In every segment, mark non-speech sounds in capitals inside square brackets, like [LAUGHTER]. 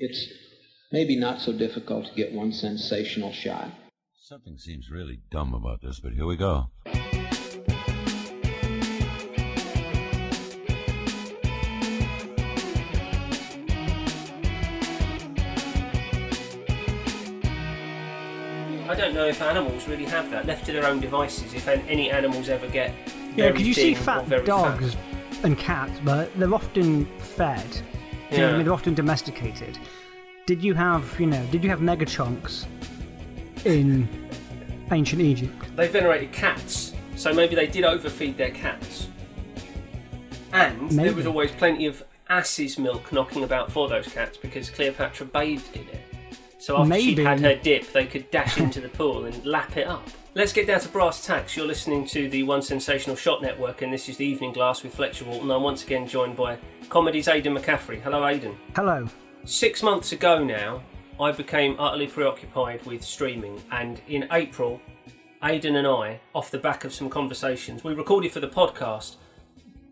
it's maybe not so difficult to get one sensational shot. Something seems really dumb about this, but here we go. I don't know if animals really have that. Left to their own devices, if any animals ever get. Yeah, very because you see fat dogs fat. and cats, but they're often fed. Do you know what I mean? They're often domesticated. Did you have, you know, did you have mega chunks in ancient Egypt? They venerated cats, so maybe they did overfeed their cats. And there was always plenty of ass's milk knocking about for those cats because Cleopatra bathed in it. So after she'd Maybe. had her dip, they could dash into the pool and lap it up. Let's get down to brass tacks. You're listening to the One Sensational Shot Network, and this is the Evening Glass with Fletcher Walton. I'm once again joined by comedy's Aidan McCaffrey. Hello, Aidan. Hello. Six months ago now, I became utterly preoccupied with streaming, and in April, Aidan and I, off the back of some conversations, we recorded for the podcast,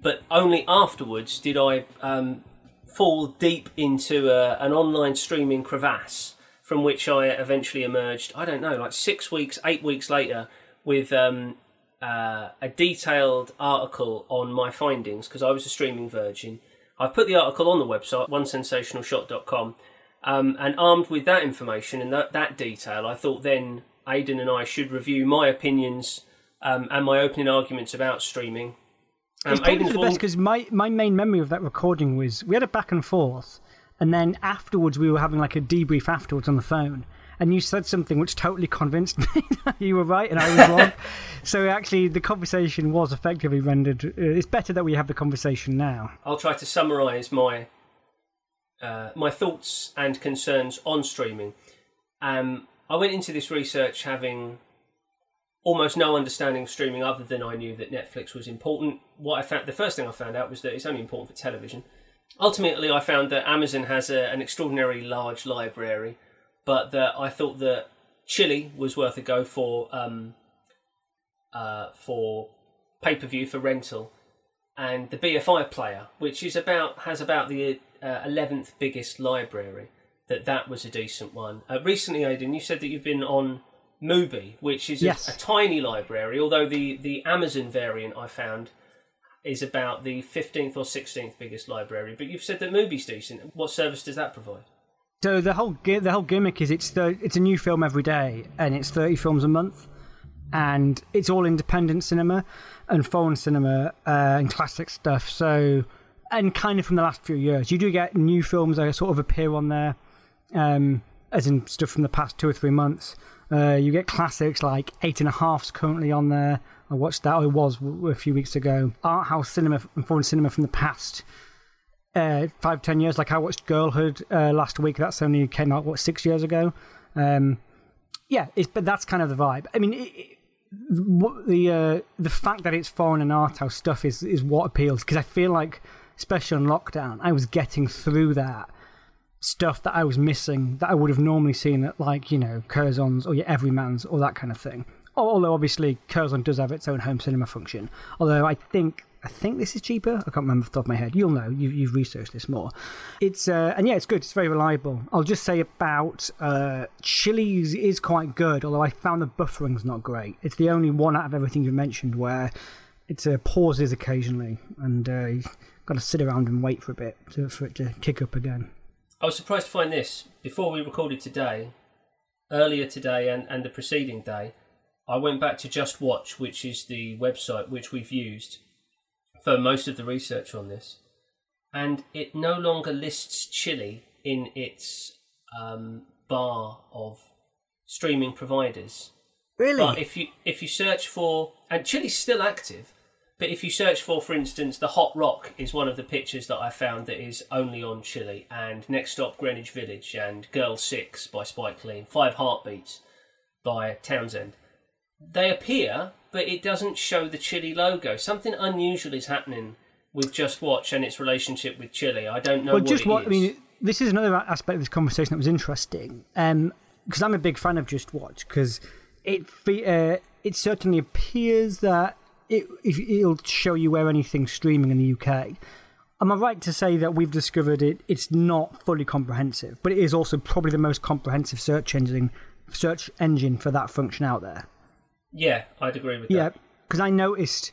but only afterwards did I um, fall deep into a, an online streaming crevasse from which I eventually emerged, I don't know, like six weeks, eight weeks later, with um, uh, a detailed article on my findings because I was a streaming virgin. I've put the article on the website, onesensationalshot.com, um, and armed with that information and that, that detail, I thought then Aidan and I should review my opinions um, and my opening arguments about streaming. Um, it's probably Aidan's the best because my, my main memory of that recording was we had a back and forth, and then afterwards we were having like a debrief afterwards on the phone, and you said something which totally convinced [LAUGHS] me that you were right and I was wrong. [LAUGHS] so actually, the conversation was effectively rendered. Uh, it's better that we have the conversation now. I'll try to summarise my uh, my thoughts and concerns on streaming. Um, I went into this research having almost no understanding of streaming, other than I knew that Netflix was important. What I found, the first thing I found out was that it's only important for television. Ultimately, I found that Amazon has a, an extraordinarily large library, but that I thought that Chili was worth a go for um, uh, for pay per view for rental and the BFI player, which is about has about the uh, eleventh biggest library. That that was a decent one. Uh, recently, Aidan, you said that you've been on Mubi, which is a- a, tiny library. Although the the Amazon variant I found is about the fifteenth or sixteenth biggest library. But you've said that Mubi's decent. What service does that provide? So the whole the whole gimmick is it's the it's a new film every day, and it's thirty films a month, and it's all independent cinema and foreign cinema uh, and classic stuff. So and kind of from the last few years, you do get new films that sort of appear on there, um, as in stuff from the past two or three months. Uh, you get classics like Eight and a Half's currently on there. I watched that. I was a few weeks ago. Art house cinema and foreign cinema from the past uh, five ten years. Like I watched Girlhood uh, last week. That's only came out what six years ago. Um, yeah, it's, but that's kind of the vibe. I mean, it, it, the uh, the fact that it's foreign and art house stuff is is what appeals because I feel like, especially on lockdown, I was getting through that stuff that I was missing that I would have normally seen at like you know Curzon's or your Everyman's or that kind of thing. Although obviously Curzon does have its own home cinema function. Although I think I think this is cheaper. I can't remember off the top of my head. You'll know. You, you've researched this more. It's uh, and yeah, it's good. It's very reliable. I'll just say about uh, Chili's is quite good. Although I found the buffering's not great. It's the only one out of everything you've mentioned where it uh, pauses occasionally, and uh, you've got to sit around and wait for a bit to, for it to kick up again. I was surprised to find this before we recorded today, earlier today and, and the preceding day. I went back to Just Watch, which is the website which we've used for most of the research on this, and it no longer lists Chili in its um, bar of streaming providers. Really? But if you if you search for and Chili's still active, but if you search for, for instance, the Hot Rock is one of the pictures that I found that is only on Chili, and Next Stop Greenwich Village, and Girl Six by Spike Lee, Five Heartbeats by Townsend. They appear, but it doesn't show the Chili logo. Something unusual is happening with Just Watch and its relationship with Chili. I don't know well, what just is. I mean. This is another aspect of this conversation that was interesting. Um, because I'm a big fan of Just Watch because it uh, it certainly appears that it it'll show you where anything's streaming in the UK. Am I right to say that we've discovered it? It's not fully comprehensive, but it is also probably the most comprehensive search engine search engine for that function out there. Yeah, I'd agree with Yeah, that. Yeah, because I noticed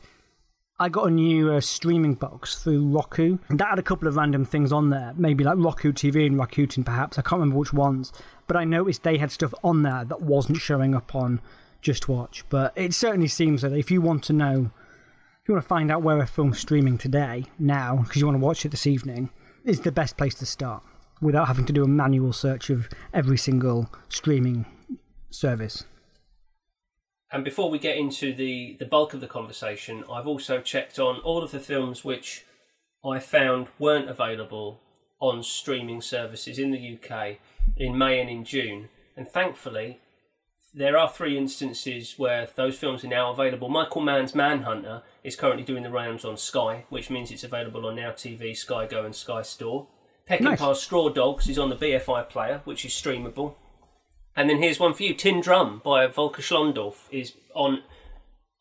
I got a new uh, streaming box through Roku, and that had a couple of random things on there, maybe like Roku TV and Rakuten, perhaps. I can't remember which ones, but I noticed they had stuff on there that wasn't showing up on Just Watch. But it certainly seems that if you want to know, if you want to find out where a film's streaming today, now, because you want to watch it this evening, is the best place to start without having to do a manual search of every single streaming service. And before we get into the, the bulk of the conversation, I've also checked on all of the films which I found weren't available on streaming services in the UK in May and in June. And thankfully, there are three instances where those films are now available. Michael Mann's Manhunter is currently doing the rounds on Sky, which means it's available on Now TV, Sky Go, and Sky Store. Peckinpah's Nice. Straw Dogs is on the BFI player, which is streamable. And then here's one for you. Tin Drum by Volker Schlöndorff is on.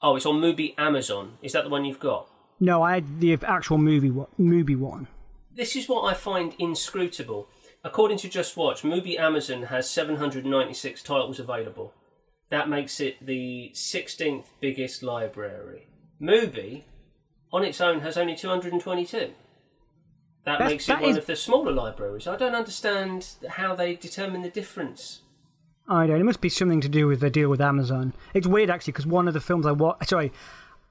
Oh, it's on Mubi Amazon. Is that the one you've got? No, I had the actual movie, one- movie one. This is what I find inscrutable. According to Just Watch, Mubi Amazon has 796 titles available. That makes it the 16th biggest library. Mubi, on its own, has only 222. That That's- makes it that one is- of the smaller libraries. I don't understand how they determine the difference. I don't. It must be something to do with the deal with Amazon. It's weird actually because one of the films I watch. Sorry,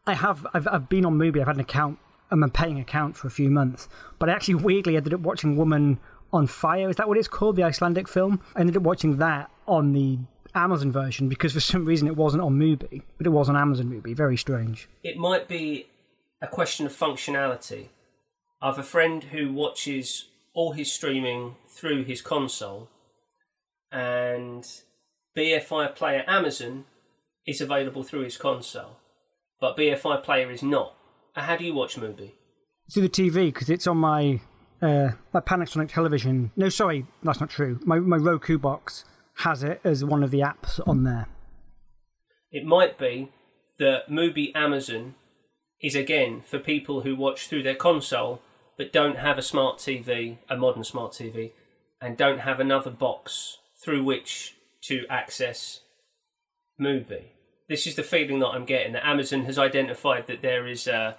I have. I've, I've been on Mubi. I've had an account. I'm a paying account for a few months, but I actually weirdly ended up watching Woman on Fire. Is that what it's called? The Icelandic film. I ended up watching that on the Amazon version because for some reason it wasn't on Mubi, but it was on Amazon Mubi. Very strange. it might be a question of functionality. I have a friend who watches all his streaming through his console, and BFI Player Amazon is available through his console, but BFI Player is not. Uh, How do you watch Mubi? through the TV because it's on my uh, my Panasonic television. No, sorry, that's not true. My my Roku box has it as one of the apps on there. It might be that Mubi Amazon is again for people who watch through their console but don't have a smart TV, a modern smart TV, and don't have another box through which to access Mubi. This is the feeling that I'm getting that Amazon has identified that there is a,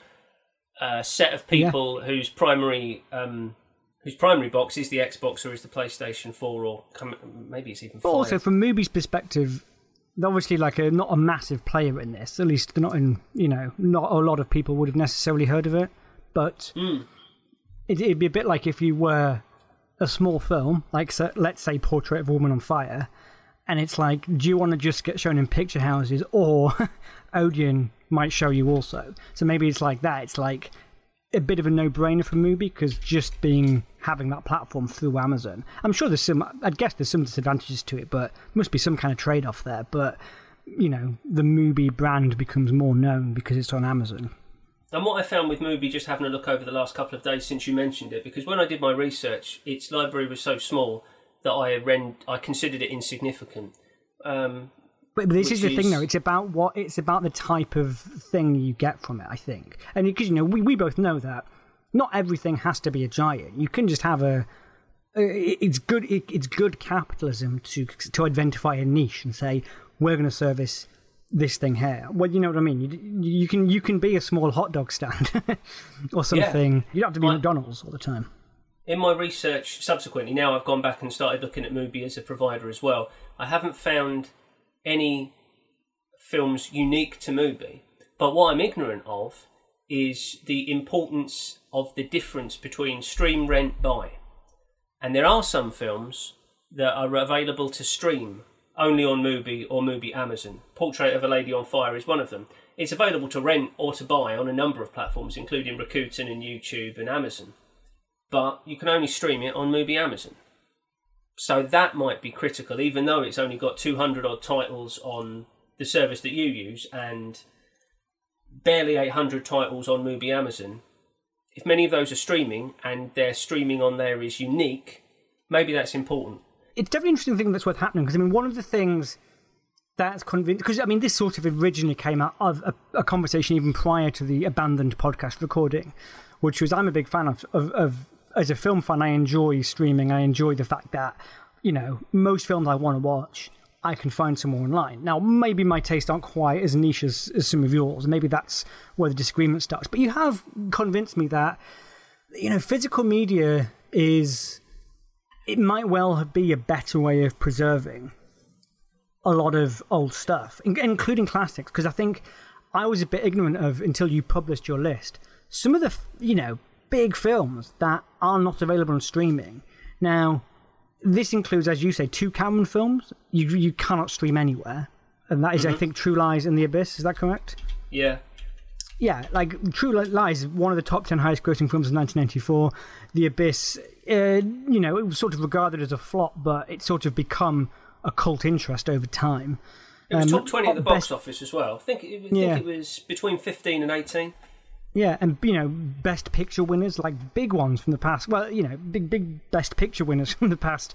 a set of people whose primary um, whose primary box is the Xbox or is the PlayStation 4 or maybe it's even But five. also, from Mubi's perspective, they're obviously like a not a massive player in this. At least they're not in. You know, not a lot of people would have necessarily heard of it. But it, it'd be a bit like if you were a small film, like so, let's say Portrait of a Woman on Fire, and it's like, do you want to just get shown in picture houses, or [LAUGHS] Odeon might show you also? So maybe it's like that. It's like a bit of a no-brainer for Mubi because just being having that platform through Amazon, I'm sure there's some. I guess there's some disadvantages to it, but must be some kind of trade-off there. But you know, the Mubi brand becomes more known because it's on Amazon. And what I found with Mubi, just having a look over the last couple of days since you mentioned it, because when I did my research, its library was so small that I ren- I considered it insignificant. Um, But this is the thing, though. It's about what it's about the type of thing you get from it. I think, and because you know, we, we both know that not everything has to be a giant. You can just have a. It's good. It's good capitalism to to identify a niche and say we're going to service this thing here. Well, you know what I mean. You, you can you can be a small hot dog stand [LAUGHS] or something. You don't have to be McDonald's all the time. in my research subsequently, now I've gone back and started looking at Mubi as a provider as well. I haven't found any films unique to Mubi, but what I'm ignorant of is the importance of the difference between stream, rent, buy. And there are some films that are available to stream only on Mubi or Mubi Amazon. Portrait of a Lady on Fire is one of them. It's available to rent or to buy on a number of platforms, including Rakuten and YouTube and Amazon but you can only stream it on Mubi Amazon. So that might be critical, even though it's only got 200 odd titles on the service that you use and barely 800 titles on Mubi Amazon. If many of those are streaming and their streaming on there is unique, maybe that's important. It's definitely an interesting thing that's worth happening because I mean one of the things that's convinced because I mean this sort of originally came out of a, a conversation even prior to the abandoned podcast recording, which was I'm a big fan of, of, of as a film fan. I enjoy streaming. I enjoy the fact that you know most films I want to watch. I can find some more online. Now, maybe my tastes aren't quite as niche as, as some of yours. And maybe that's where the disagreement starts. But you have convinced me that, you know, physical media is, it might well be a better way of preserving a lot of old stuff, including classics. Because I think I was a bit ignorant of until you published your list. Some of the, you know, big films that are not available on streaming. Now, this includes, as you say, two Cameron films you you cannot stream anywhere, and that is, I mm-hmm. think, True Lies and The Abyss. Is that correct? Yeah. Yeah, like True Lies, one of the top ten highest grossing films of 1994. The Abyss, uh, you know, it was sort of regarded as a flop, but it's sort of become a cult interest over time. It was Um, top 20 at the best- box office as well. I think, it, I think Yeah. it was between 15 and 18. Yeah, and you know, best picture winners, like big ones from the past. Well, you know, big big best picture winners [LAUGHS] from the past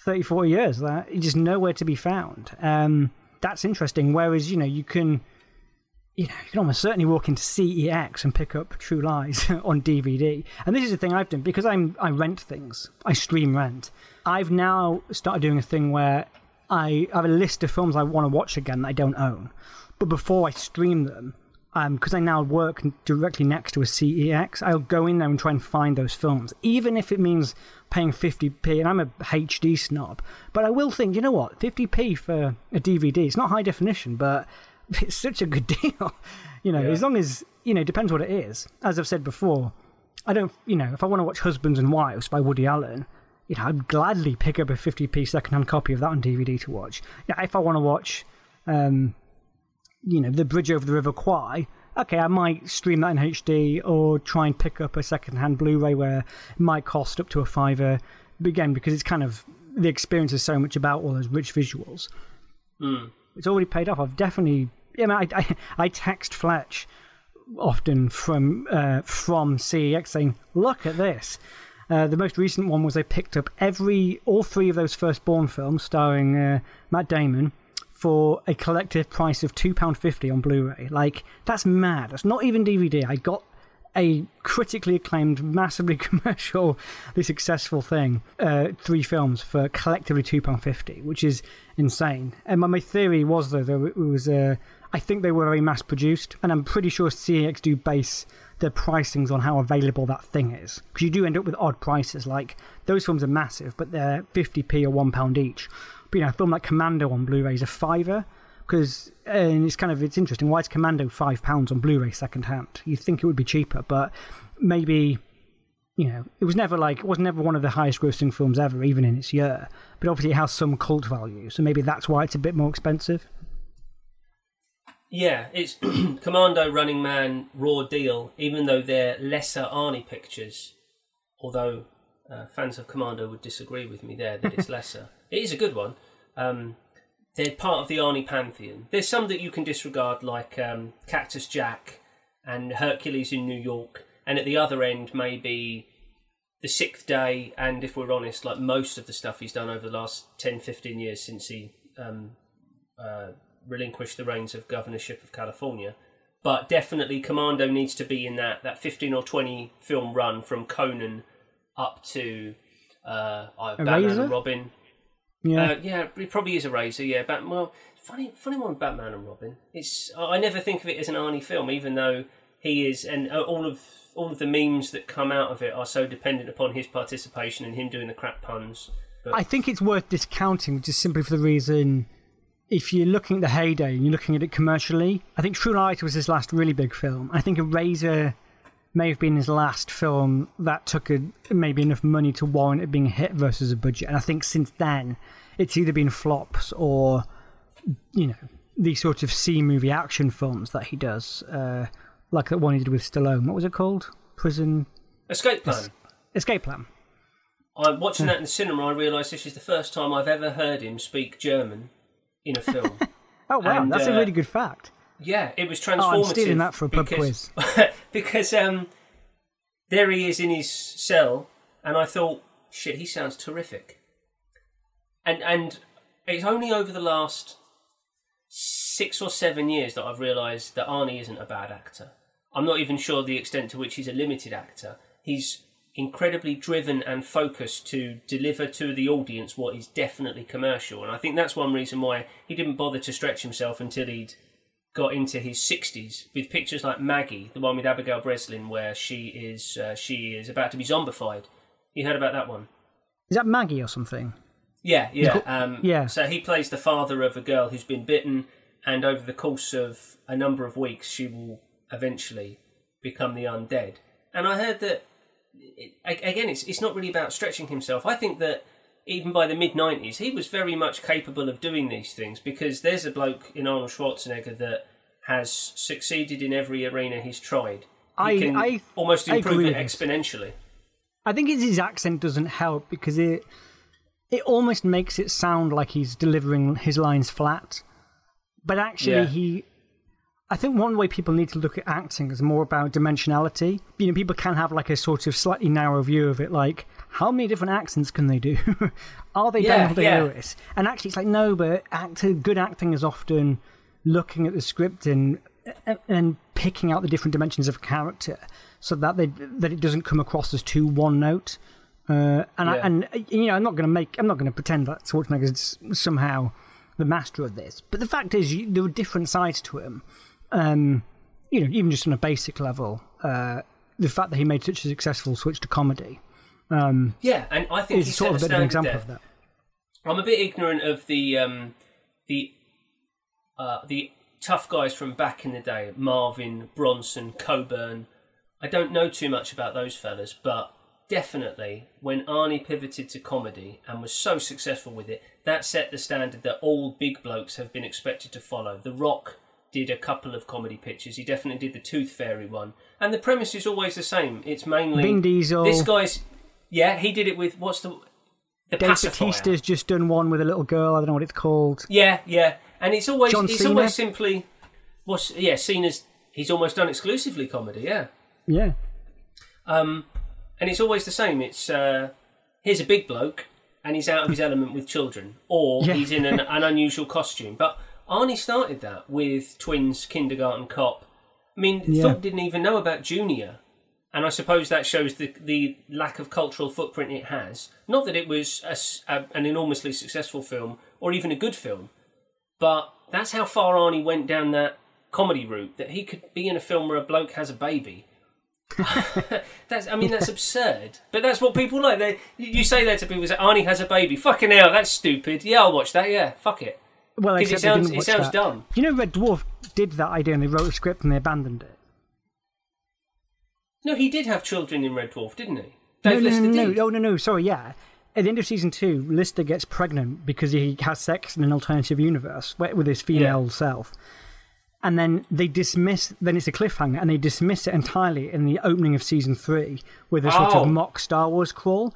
30, 40 years. That just nowhere to be found. Um, that's interesting. Whereas you know, you can, you know, you can almost certainly walk into CEX and pick up True Lies [LAUGHS] on DVD. And this is the thing I've done because I'm I rent things. I stream rent. I've now started doing a thing where I have a list of films I want to watch again that I don't own, but before I stream them um, because I now work directly next to a CEX, I'll go in there and try and find those films, even if it means paying 50p. And I'm a HD snob, but I will think, you know what, 50p for a DVD, it's not high definition, but [LAUGHS] it's such a good deal. [LAUGHS] you know, Yeah. as long as, you know, it depends what it is. As I've said before, I don't, you know, if I want to watch Husbands and Wives by Woody Allen, you know, I'd gladly pick up a 50p secondhand copy of that on DVD to watch. Yeah, if I want to watch, um, you know, the Bridge Over the River Kwai, okay, I might stream that in HD or try and pick up a second-hand Blu-ray where it might cost up to a fiver. But Again, because it's kind of the experience is so much about all those rich visuals. It's already paid off. I've definitely, man, I, I, I text Fletch often from uh, from CEX saying, "Look at this." Uh, the most recent one was I picked up every all three of those first Bourne films starring uh, Matt Damon for a collective price of two pound fifty on Blu-ray. Like that's mad. That's not even DVD. I got a critically acclaimed, massively [LAUGHS] commercially successful thing, uh, three films for collectively two pound fifty, which is insane. And my, my theory was though that it was, uh, I think they were very mass produced, and I'm pretty sure CEX do base their pricings on how available that thing is, because you do end up with odd prices. Like those films are massive, but they're fifty p or one pound each. But you know, a film like Commando on Blu-ray is a fiver because and it's kind of it's interesting. Why is Commando five pounds on Blu-ray second hand? You'd think it would be cheaper, but maybe you know it was never like it was never one of the highest grossing films ever, even in its year. But obviously, it has some cult value, so maybe that's why it's a bit more expensive. Yeah, it's [CLEARS THROAT] Commando, Running Man, Raw Deal, even though they're lesser Arnie pictures, although uh, fans of Commando would disagree with me there that it's [LAUGHS] lesser. It is a good one. Um, they're part of the Arnie pantheon. There's some that you can disregard, like um, Cactus Jack and Hercules in New York, and at the other end, maybe The Sixth Day, and if we're honest, like most of the stuff he's done over the last 10, 15 years since he um, uh, relinquished the reins of governorship of California. But definitely, Commando needs to be in that, that 15 or 20 film run from Conan up to uh, Batman and Robin. Yeah, Uh, yeah, it probably is Eraser. Yeah, but well, funny, funny one, Batman and Robin. It's I I never think of it as an Arnie film, even though he is, and uh, all of all of the memes that come out of it are so dependent upon his participation and him doing the crap puns. But I think it's worth discounting just simply for the reason. If you're looking at the heyday and you're looking at it commercially, I think True Lies was his last really big film. I think Eraser may have been his last film that took a, maybe enough money to warrant it being a hit versus a budget. And I think since then, it's either been flops or, you know, these sort of C movie action films that he does, uh, like that one he did with Stallone. What was it called? Prison Escape Plan. Escape Plan. I'm watching that in the cinema. I realise this is the first time I've ever heard him speak German in a film. [LAUGHS] Oh wow, And, that's a uh, really good fact. Yeah, it was Oh, transformative. I'm stealing that for a pub because, [LAUGHS] because um, there he is in his cell, and I thought, shit, he sounds terrific. And and it's only over the last six or seven years that I've realised that Arnie isn't a bad actor. I'm not even sure the extent to which he's a limited actor. He's incredibly driven and focused to deliver to the audience what is definitely commercial. And I think that's one reason why he didn't bother to stretch himself until he'd got into his 60s with pictures like Maggie, the one with Abigail Breslin, where she is uh, she is about to be zombified. You heard about that one? Is that Maggie or something? Yeah, yeah. Um, yeah. So he plays the father of a girl who's been bitten, and over the course of a number of weeks, she will eventually become the undead. And I heard that it, again, it's it's not really about stretching himself. I think that even by the mid '90s, he was very much capable of doing these things because there's a bloke in Arnold Schwarzenegger that has succeeded in every arena he's tried. He I- can I- almost improve it exponentially. I think it's his accent doesn't help because it it almost makes it sound like he's delivering his lines flat. But actually, Yeah. he. I think one way people need to look at acting is more about dimensionality. You know, people can have like a sort of slightly narrow view of it, like how many different accents can they do? [LAUGHS] Are they Yeah, Daniel yeah. Lewis? And actually, it's like no, but actor, good acting is often looking at the script and and picking out the different dimensions of character, so that they that it doesn't come across as too one note. Uh, and I, Yeah. and uh, you know, I'm not going to make, I'm not going to pretend that Schwarzenegger is somehow the master of this. But the fact is, you, there are different sides to him. Um, you know, even just on a basic level, uh, the fact that he made such a successful switch to comedy Yeah, and I think he is sort of a a bit of an example there. of that. I'm a bit ignorant of the um, the uh, the tough guys from back in the day, Marvin, Bronson, Coburn. I don't know too much about those fellas, but definitely when Arnie pivoted to comedy and was so successful with it, that set the standard that all big blokes have been expected to follow. The Rock did a couple of comedy pictures. He definitely did the Tooth Fairy one, and the premise is always the same. It's mainly Vin Diesel. This guy's yeah, he did it with what's the the Dave pacifier. Bautista's just done one with a little girl. I don't know what it's called. Yeah, yeah, and it's always John it's Cena? always simply what's yeah. Cena's he's almost done exclusively comedy. Yeah, Yeah, um, and it's always the same. It's uh, here's a big bloke and he's out of his element with children, or [LAUGHS] Yeah. he's in an, an unusual costume. But Arnie started that with Twins, Kindergarten Cop. I mean, Yeah. Thorpe didn't even know about Junior, and I suppose that shows the the lack of cultural footprint it has. Not that it was a a an enormously successful film or even a good film, but that's how far Arnie went down that comedy route. That he could be in a film where a bloke has a baby. [LAUGHS] that's I mean that's absurd, but that's what people like. They you say that to people, say Arnie has a baby. Fucking hell, that's stupid. Yeah, I'll watch that. Yeah, fuck it. Well, it sounds- it sounds that. dumb. You know, Red Dwarf did that idea and they wrote a script and they abandoned it. No, he did have children in Red Dwarf, didn't he? No, Dave no, Lister no, no, did. no, oh, no, no. Sorry, yeah. At the end of season two, Lister gets pregnant because he has sex in an alternative universe with his female self. And then they dismiss, then it's a cliffhanger, and they dismiss it entirely in the opening of season three with a sort Oh. of mock Star Wars crawl.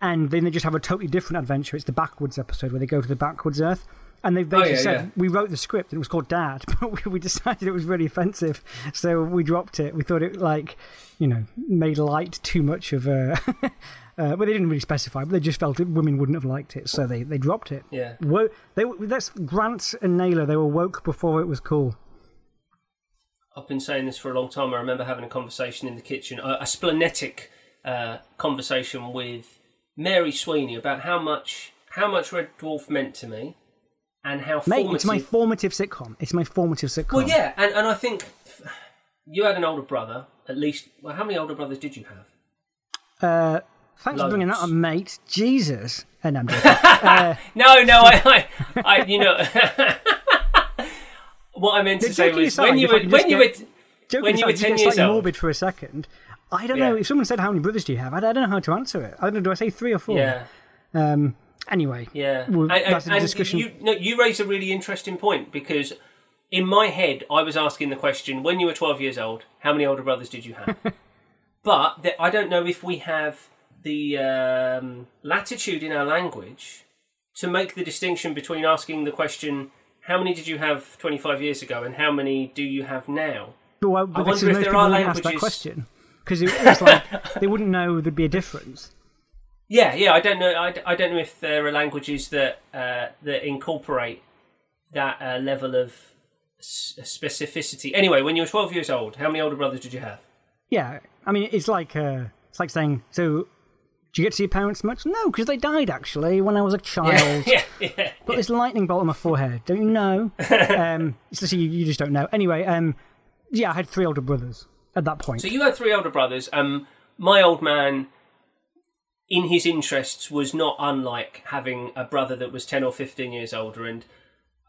And then they just have a totally different adventure. It's the backwards episode where they go to the backwards Earth. And they've basically Oh, yeah, said, yeah. we wrote the script and it was called Dad, [LAUGHS] but we, we decided it was really offensive. So we dropped it. We thought it, like, you know, made light too much of a. Uh, [LAUGHS] but they didn't really specify, but they just felt that women wouldn't have liked it, so they, they dropped it. Yeah. Wo- they, that's Grant and Naylor. They were woke before it was cool. I've been saying this for a long time. I remember having a conversation in the kitchen, a, a splenetic uh, conversation with Mary Sweeney about how much how much Red Dwarf meant to me, and how Mate, formative. it's my formative sitcom. It's my formative sitcom. well, yeah, and, and I think you had an older brother. At least, well, how many older brothers did you have? Uh, thanks for bringing that up, mate. Jesus. And I'm joking. [LAUGHS] No, no, I, I, I you know, [LAUGHS] what I meant to say was aside, when you were when you were get- when you aside, were ten years slightly old. morbid for a second. I don't know if someone said how many brothers do you have. I, I don't know how to answer it. I don't know. Do I say three or four? Yeah. Um. Anyway. Yeah, Well, and, that's and, a discussion. you no, you raise a really interesting point because in my head I was asking the question: when you were twelve years old, how many older brothers did you have? [LAUGHS] but the, I don't know if we have the um, latitude in our language to make the distinction between asking the question: how many did you have twenty five years ago, and how many do you have now? Well, I wonder if there are ask that languages- question because it was like they wouldn't know there'd be a difference. Yeah, yeah. I don't know. I, I don't know if there are languages that uh, that incorporate that uh, level of s- specificity. Anyway, when you were 12 years old, how many older brothers did you have? Yeah, I mean, it's like uh, it's like saying, so do you get to see your parents much? No, because they died actually when I was a [LAUGHS] child. yeah, yeah. Got this lightning bolt on my forehead. Don't you know? [LAUGHS] um, just, you, you just don't know. Anyway, um, yeah, I had three older brothers at that point. So you had three older brothers. Um, my old man, in his interests, was not unlike having a brother that was ten or fifteen years older. And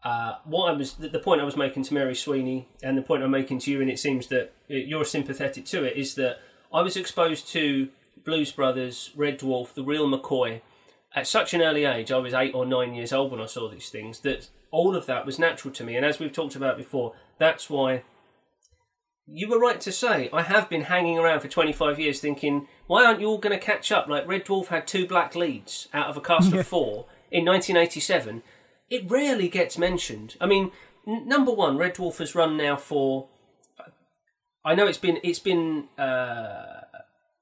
uh, what I was, the, point I was making to Mary Sweeney, and the point I'm making to you, and it seems that you're sympathetic to it, is that I was exposed to Blues Brothers, Red Dwarf, The Real McCoy at such an early age. I was eight or nine years old when I saw these things. That all of that was natural to me, and as we've talked about before, that's why you were right to say I have been hanging around for 25 years thinking, why aren't you all going to catch up? Like Red Dwarf had two black leads out of a cast of four in 1987. It rarely gets mentioned. I mean, n- number one, Red Dwarf has run now for. I know it's been it's been uh,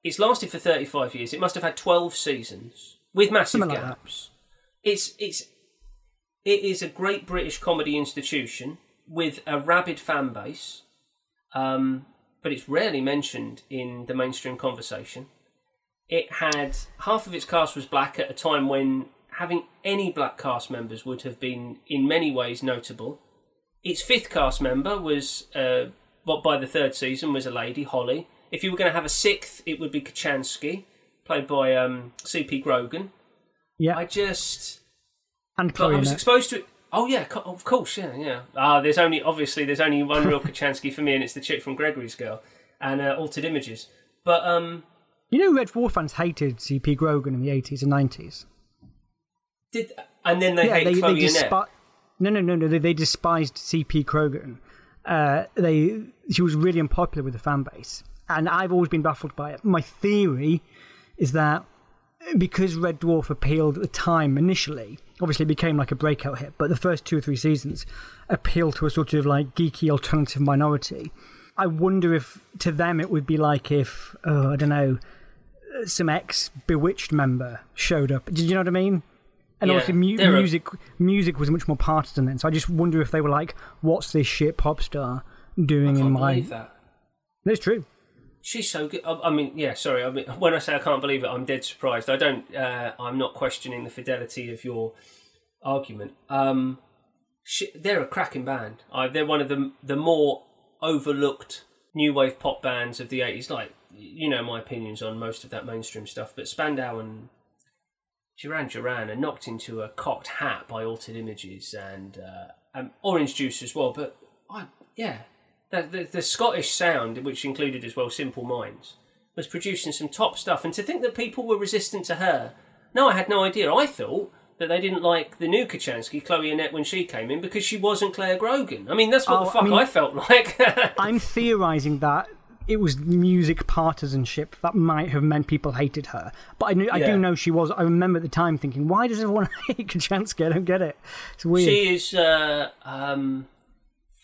it's lasted for 35 years. It must have had 12 seasons with massive Something like that. gaps. It's it's it is a great British comedy institution with a rabid fan base um, but it's rarely mentioned in the mainstream conversation. It had half of its cast was black at a time when having any black cast members would have been in many ways notable. Its fifth cast member was, uh, what by the third season was a lady, Holly. If you were going to have a sixth, it would be Kochanski, played by um, C.P. Grogan. yeah, I just and Chloe I was exposed to it. Oh yeah, co- of course, yeah, yeah. Ah, there's only obviously there's only one real [LAUGHS] Kochanski for me, and it's the chick from Gregory's Girl and uh, Altered Images. But um, You know, Red Dwarf fans hated C.P. Grogan in the 80s and 90s. did and then they yeah, hate they, Chloe they despi- No, no, no, no. They, they despised C.P. Grogan. Uh, they she was really unpopular with the fan base, and I've always been baffled by it. My theory is that because Red Dwarf appealed at the time initially, obviously it became like a breakout hit, but the first two or three seasons appealed to a sort of like geeky alternative minority. I wonder if to them it would be like if oh, I don't know some ex Bewitched member showed up. Did you know what I mean? And Yeah, also, mu- a- music music was much more partisan then. So I just wonder if they were like, "What's this shit pop star doing in my?" that. That's true. She's so good. I, I mean, yeah. Sorry. I mean, [LAUGHS] when I say I can't believe it, I'm dead surprised. I don't. Uh, I'm not questioning the fidelity of your argument. Um, she, they're a cracking band. They're one of the the more overlooked new wave pop bands of the '80s. Like you know my opinions on most of that mainstream stuff, but Spandau and Duran Duran are knocked into a cocked hat by Altered Images and uh, um, Orange Juice as well. But I, yeah, the, the, the Scottish sound, which included as well Simple Minds, was producing some top stuff. And to think that people were resistant to her, no, I had no idea. I thought that they didn't like the new Kochanski, Chloe Annett, when she came in because she wasn't Clare Grogan. I mean, that's what Oh, the I fuck mean- I felt like. [LAUGHS] I'm theorizing that it was music partisanship that might have meant people hated her. But I, knew, I Yeah. do know she was. I remember at the time thinking, "Why does everyone [LAUGHS] hate Kochanski? I don't get it. It's weird." She is, uh, um,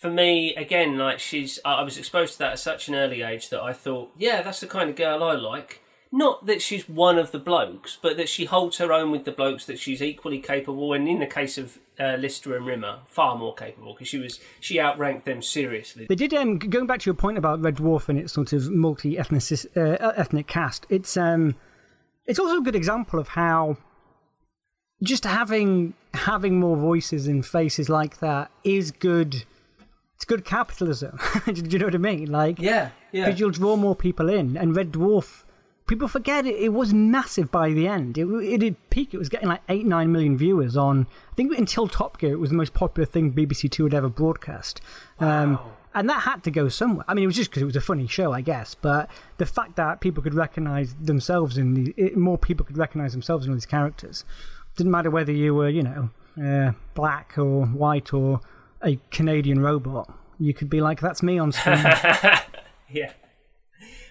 for me, again, like she's. I was exposed to that at such an early age that I thought, yeah, that's the kind of girl I like. Not that she's one of the blokes, but that she holds her own with the blokes. That she's equally capable, and in the case of uh, Lister and Rimmer, far more capable because she was she outranked them seriously. They did. Um, going back to your point about Red Dwarf and its sort of multi-ethnic uh, ethnic cast, it's um, it's also a good example of how just having having more voices and faces like that is good. It's good capitalism. [LAUGHS] do you know what I mean? Like, Yeah, yeah. because you'll draw more people in. And Red Dwarf, people forget it. It was massive by the end. It it had peaked. It was getting like eight nine million viewers on. I think until Top Gear, it was the most popular thing BBC Two had ever broadcast. Um, and that had to go somewhere. I mean, it was just because it was a funny show, I guess. But the fact that people could recognise themselves in the it, more people could recognise themselves in all these characters. Didn't matter whether you were, you know, uh, black or white or a Canadian robot. You could be like, "That's me on screen." [LAUGHS] Yeah.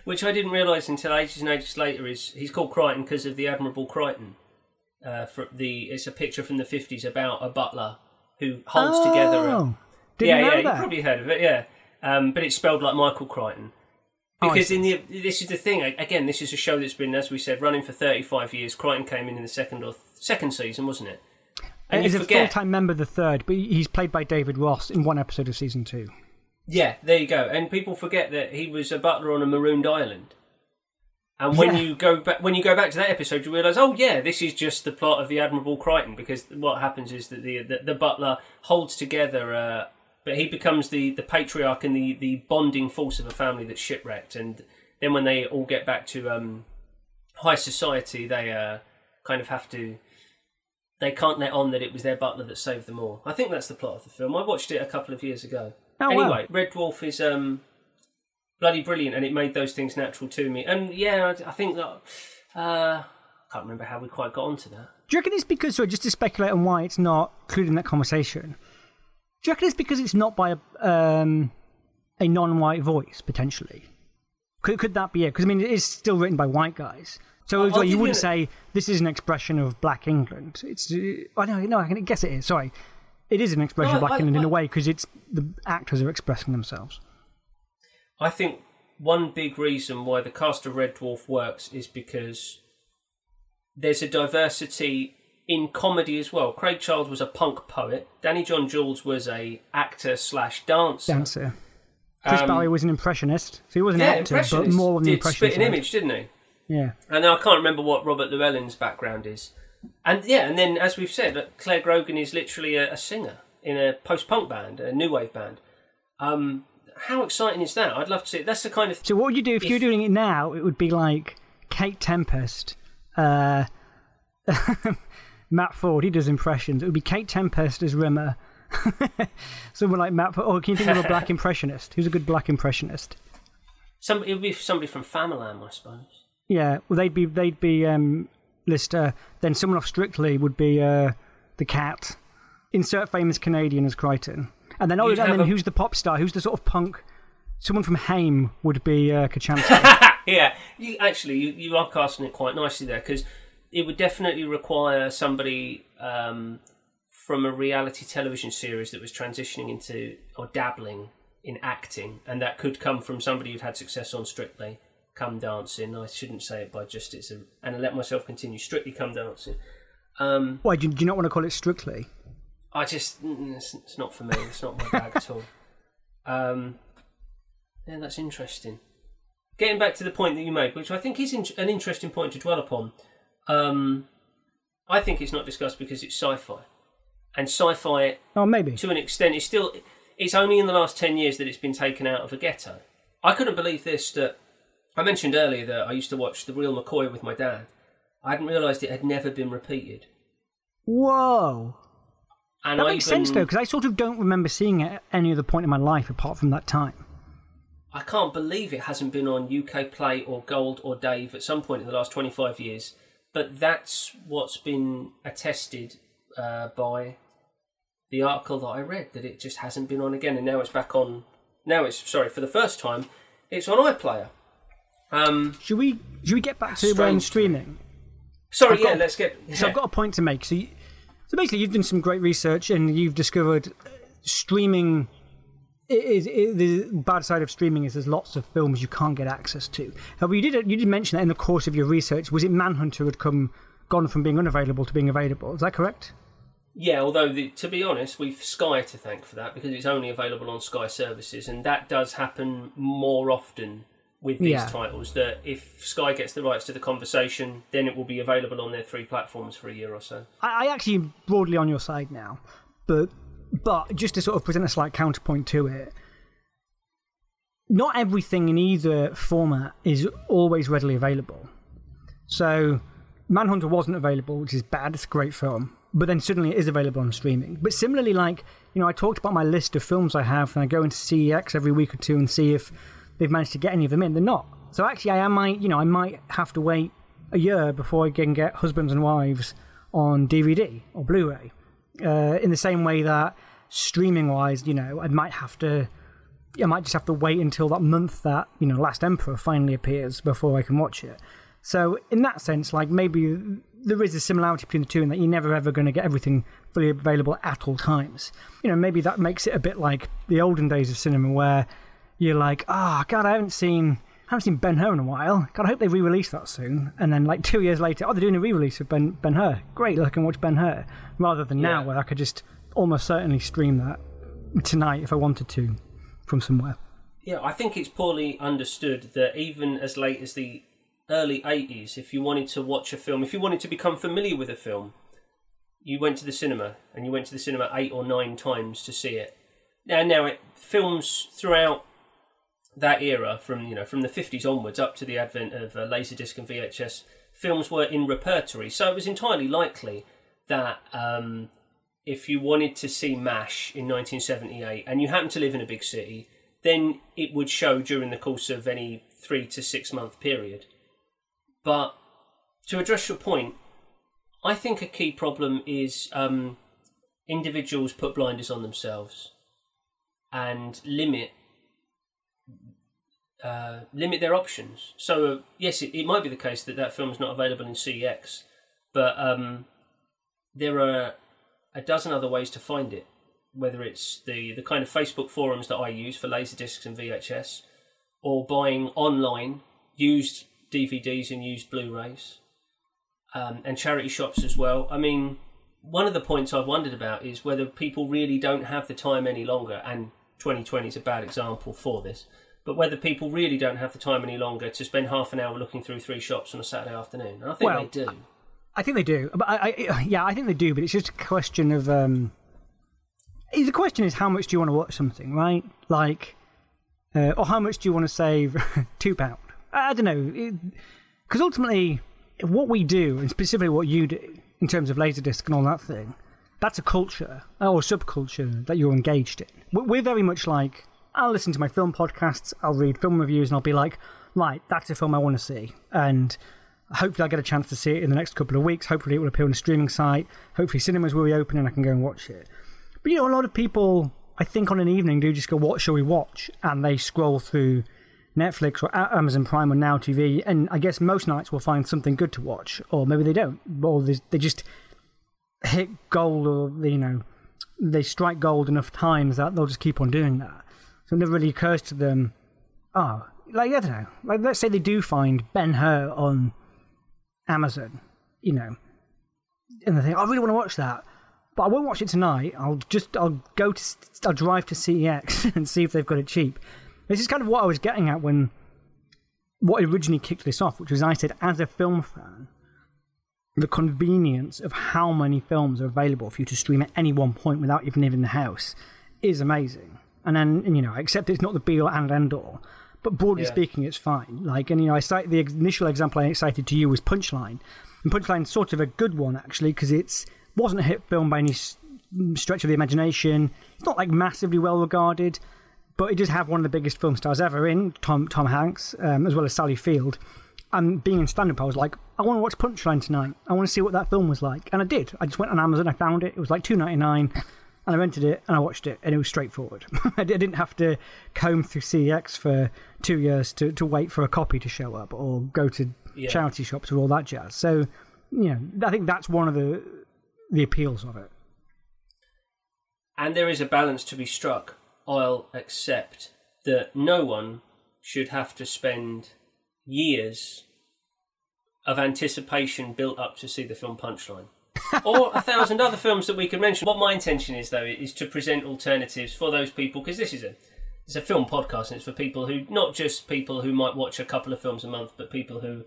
Which I didn't realise until ages and ages later is he's called Kryten because of the Admirable Crichton. Uh, for the it's a picture from the fifties about a butler who holds together. A, Oh, Didn't yeah, yeah, that. you probably heard of it. Yeah, um, but it's spelled like Michael Crichton. Oh, Because see. in the this is the thing again. This is a show that's been, as we said, running for thirty five years. Kryten came in in the second or th- second season, wasn't it? And he's you a full-time member of the third, but he's played by David Ross in one episode of season two. Yeah, there you go. And people forget that he was a butler on a marooned island. And when Yeah. you go back, when you go back to that episode, you realise, oh yeah, this is just the plot of the Admirable Crichton. Because what happens is that the the, the butler holds together, uh, but he becomes the, the patriarch and the, the bonding force of a family that's shipwrecked. And then when they all get back to um, high society, they uh, kind of have to. They can't let on that it was their butler that saved them all. I think that's the plot of the film. I watched it a couple of years ago. Oh, wow. anyway, Red Dwarf is um, bloody brilliant, and it made those things natural to me. And yeah, I, I think that uh, I can't remember how we quite got onto that. Do you reckon it's because, sorry, just to speculate on why it's not included in that conversation? Do you reckon it's because it's not by a um, a non-white voice potentially? Could could that be it? Because I mean, it is still written by white guys. So give you wouldn't say this is an expression of Black England. It's uh, I know no I can guess it is. Sorry, it is an expression of Black I- England in a way because it's the actors are expressing themselves. I think one big reason why the cast of Red Dwarf works is because there's a diversity in comedy as well. Craig Charles was a punk poet. Danny John Jules was a actor slash dancer. Dancer. Chris Um, Barrie was an impressionist, so he was an yeah, actor, but more on the Did impressionist Spitting Image, didn't he? Yeah. And I can't remember what Robert Llewellyn's background is. And yeah, and then as we've said, Claire Grogan is literally a, a singer in a post-punk band, a new wave band. Um, how exciting is that? I'd love to see it. That's the kind of So what would you do if, you were doing it now? It would be like Kate Tempest, uh, [LAUGHS] Matt Forde. He does impressions. It would be Kate Tempest as Rimmer. [LAUGHS] Someone like Matt. Forde. Oh, can you think of a black [LAUGHS] impressionist? Who's a good black impressionist? some. It would be somebody from Famalam, I suppose. Yeah, well, they'd be they'd be um, Lister. Then someone off Strictly would be uh, the cat. Insert famous Canadian as Kryten, and then oh, You'd and have then a- who's the pop star? Who's the sort of punk? Someone from Haim would be uh, Kachansky. [LAUGHS] yeah, you actually you, you are casting it quite nicely there because it would definitely require somebody um, from a reality television series that was transitioning into or dabbling in acting, and that could come from somebody who'd had success on Strictly Come Dancing. I shouldn't say it by just it's a, and I let myself continue. Strictly Come Dancing. Um, Why do you, do you not want to call it Strictly? I just mm, it's, it's not for me. It's not my bag at all. Um, yeah, that's interesting. Getting back to the point that you made, which I think is in- an interesting point to dwell upon. Um, I think it's not discussed because it's sci-fi, and sci-fi Oh, maybe. to an extent it's still. It's only in the last ten years that it's been taken out of a ghetto. I couldn't believe this. That I mentioned earlier that I used to watch The Real McCoy with my dad. I hadn't realised it had never been repeated. Whoa. And That I makes even- sense though, because I sort of don't remember seeing it at any other point in my life apart from that time. I can't believe it hasn't been on UK Play or Gold or Dave at some point in the last 25 years. But that's what's been attested uh, by the article that I read that it just hasn't been on again, and now it's back on. Now it's sorry for the first time, it's on iPlayer. Um, Should we? Should we get back to um, streaming? sorry, I've got- yeah, let's get. So I've got a point to make. So, you, so basically, you've done some great research and you've discovered streaming. Is, is the bad side of streaming is there's lots of films you can't get access to. However, you did you did mention that in the course of your research. Was it Manhunter had come gone from being unavailable to being available? Is that correct? Yeah, although the, to be honest, we've Sky to thank for that because it's only available on Sky services, and that does happen more often with these Yeah. titles. That if Sky gets the rights to the conversation, then it will be available on their three platforms for a year or so. I, I actually am broadly on your side now, but but just to sort of present a slight counterpoint to it, not everything in either format is always readily available. So, Manhunter wasn't available, which is bad. It's a great film, but then suddenly it is available on streaming. But similarly, like you know, I talked about my list of films I have, and I go into CEX every week or two and see if they've managed to get any of them in. They're not. So actually, I might, you know, I might have to wait a year before I can get Husbands and Wives on DVD or Blu-ray. Uh, in the same way that streaming-wise, you know, I might have to, I might just have to wait until that month that you know Last Emperor finally appears before I can watch it. So in that sense, like maybe there is a similarity between the two in that you're never ever going to get everything fully available at all times. You know, maybe that makes it a bit like the olden days of cinema where you're like, ah, God, I haven't seen haven't seen Ben Hur in a while. God, I hope they re-release that soon. And then like [LAUGHS] two years later, oh, they're doing a re-release of Ben Ben Hur. Great, look, I can watch Ben Hur rather than now where I could just almost certainly stream that tonight if I wanted to from somewhere. Yeah, I think it's poorly understood that even as late as the early 80s, if you wanted to watch a film, if you wanted to become familiar with a film, you went to the cinema and you went to the cinema eight or nine times to see it. Now, now it, films throughout that era, from you know from the 50s onwards up to the advent of uh, Laserdisc and VHS, films were in repertory, so it was entirely likely that um, if you wanted to see MASH in 1978 and you happened to live in a big city, then it would show during the course of any three to six month period. But to address your point, I think a key problem is um, individuals put blinders on themselves and limit uh, limit their options. So uh, yes, it, it might be the case that that film is not available in CEX, but um, there are a dozen other ways to find it. Whether it's the the kind of Facebook forums that I use for laserdiscs and VHS, or buying online used DVDs and used Blu-rays, um, and charity shops as well. I mean, one of the points I've wondered about is whether people really don't have the time any longer, and 2020 is a bad example for this. But whether people really don't have the time any longer to spend half an hour looking through three shops on a Saturday afternoon, and I think Well, they do. I think they do, but I, I yeah, I think they do. But it's just a question of um, the question is how much do you want to watch something, right? Like, uh, or how much do you want to save [LAUGHS] two pound? I, I don't know, because ultimately, what we do, and specifically what you do in terms of laserdisc and all that thing, that's a culture or subculture that you're engaged in. We- We're very much like I'll listen to my film podcasts, I'll read film reviews, and I'll be like, right, that's a film I want to see, and hopefully I'll get a chance to see it in the next couple of weeks. Hopefully it will appear on a streaming site. Hopefully cinemas will reopen and I can go and watch it. But you know, a lot of people, I think, on an evening do just go, "What shall we watch?" and they scroll through Netflix or Amazon Prime or Now TV, and I guess most nights will find something good to watch, or maybe they don't, or they they just hit gold, or you know, they strike gold enough times that they'll just keep on doing that. So it never really occurs to them, oh, like I don't know, like let's say they do find Ben Hur on Amazon, you know, and they think, oh, I really want to watch that, but I won't watch it tonight. I'll just, I'll go to, I'll drive to CEX [LAUGHS] and see if they've got it cheap. This is kind of what I was getting at when, what originally kicked this off, which was I said, as a film fan, the convenience of how many films are available for you to stream at any one point without even leaving the house is amazing. And then, and, you know, except it's not the be all and end all, but broadly Yeah. speaking, it's fine. Like, and you know, I cite the initial example I cited to you was Punchline, and Punchline's sort of a good one actually because it's wasn't a hit film by any stretch of the imagination. It's not like massively well regarded, but it does have one of the biggest film stars ever in Tom Tom Hanks, um, as well as Sally Field. And being in stand up, I was like, I want to watch Punchline tonight. I want to see what that film was like, and I did. I just went on Amazon, I found it. It was like two ninety nine. And I rented it and I watched it, and it was straightforward. [LAUGHS] I didn't have to comb through CEX for two years to, to wait for a copy to show up or go to Yeah. charity shops or all that jazz. So, you know, I think that's one of the the appeals of it. And there is a balance to be struck. I'll accept that no one should have to spend years of anticipation built up to see the film Punchline. Or a thousand other films that we could mention. What my intention is, though, is to present alternatives for those people because this is a it's a film podcast and it's for people who not just people who might watch a couple of films a month, but people who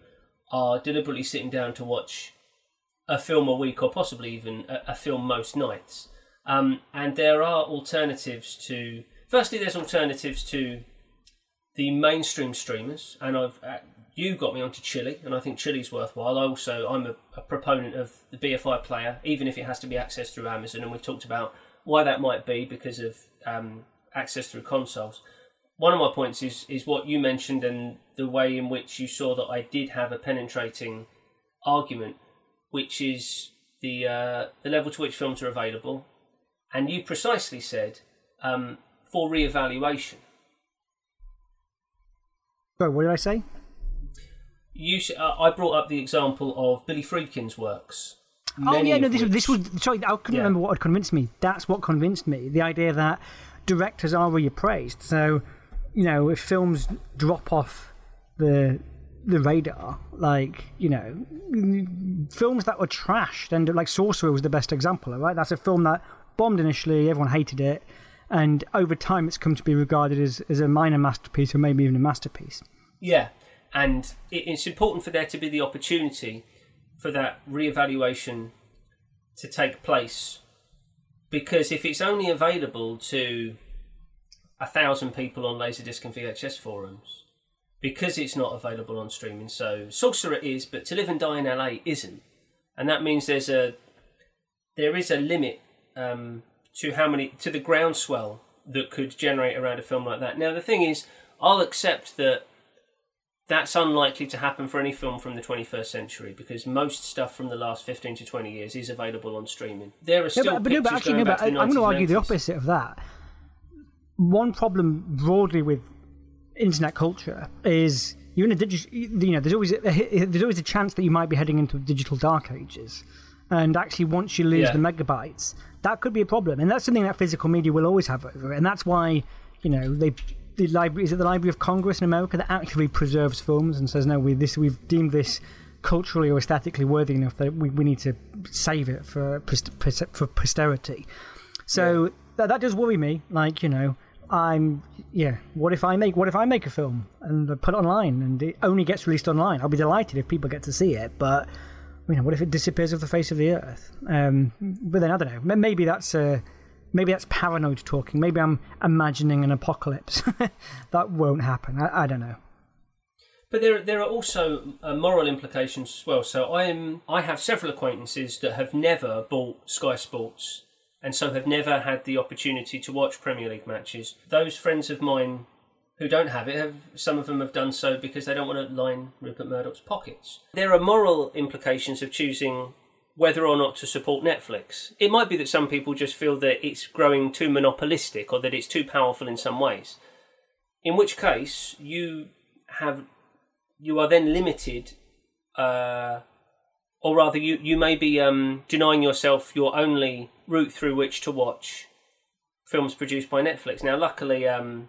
are deliberately sitting down to watch a film a week or possibly even a, a film most nights. Um, and there are alternatives to. Firstly, there's alternatives to the mainstream streamers, and I've uh, you got me onto Chili, and I think Chili's worthwhile. I also I'm a, a proponent of the BFI player, even if it has to be accessed through Amazon, and we've talked about why that might be because of um, access through consoles. One of my points is is what you mentioned and the way in which you saw that I did have a penetrating argument, which is the uh, the level to which films are available, and you precisely said um, for re-evaluation. So, what did I say? You, uh, I brought up the example of Billy Friedkin's works. Oh yeah, no, this was this was sorry. I couldn't Yeah. remember what had convinced me. That's what convinced me. The idea that directors are reappraised. So, you know, if films drop off the the radar. Like you know, films that were trashed, and like Sorcerer was the best example. Right, that's a film that bombed initially, everyone hated it, and over time it's come to be regarded as as a minor masterpiece or maybe even a masterpiece. Yeah, and it, it's important for there to be the opportunity for that reevaluation to take place because if it's only available to a thousand people on Laserdisc and VHS forums, because it's not available on streaming, so Sorcerer is, but To Live and Die in LA isn't, and that means there's a there is a limit um, to how many to the groundswell that could generate around a film like that. Now the thing is, I'll accept that that's unlikely to happen for any film from the 21st century because most stuff from the last 15 to 20 years is available on streaming. There are still no, but, but, no, but actually, no, but I, am going to argue the opposite of that. One problem broadly with internet culture is you're in a digital. You know, there's always a, there's always a chance that you might be heading into digital dark ages, and actually, once you lose yeah. the megabytes, that could be a problem, and that's something that physical media will always have over it, and that's why you know they the library is it the Library of Congress in America that actually preserves films and says no, we this we've deemed this culturally or aesthetically worthy enough that we, we need to save it for for posterity. So yeah. that, that does worry me. Like you know, I'm yeah. What if I make what if I make a film and put it online and it only gets released online? I'll be delighted if people get to see it, but you know, what if it disappears off the face of the earth? Um, but then I don't know. Maybe that's a maybe that's paranoid talking. Maybe I'm imagining an apocalypse. [LAUGHS] that won't happen. I, I, don't know. But there, there are also uh, moral implications as well. So I am, I have several acquaintances that have never bought Sky Sports, and so have never had the opportunity to watch Premier League matches. Those friends of mine who don't have it have some of them have done so because they don't want to line Rupert Murdoch's pockets. There are moral implications of choosing whether or not to support Netflix. It might be that some people just feel that it's growing too monopolistic or that it's too powerful in some ways. In which case, you have you are then limited, uh, or rather, you you may be um, denying yourself your only route through which to watch films produced by Netflix. Now, luckily, um,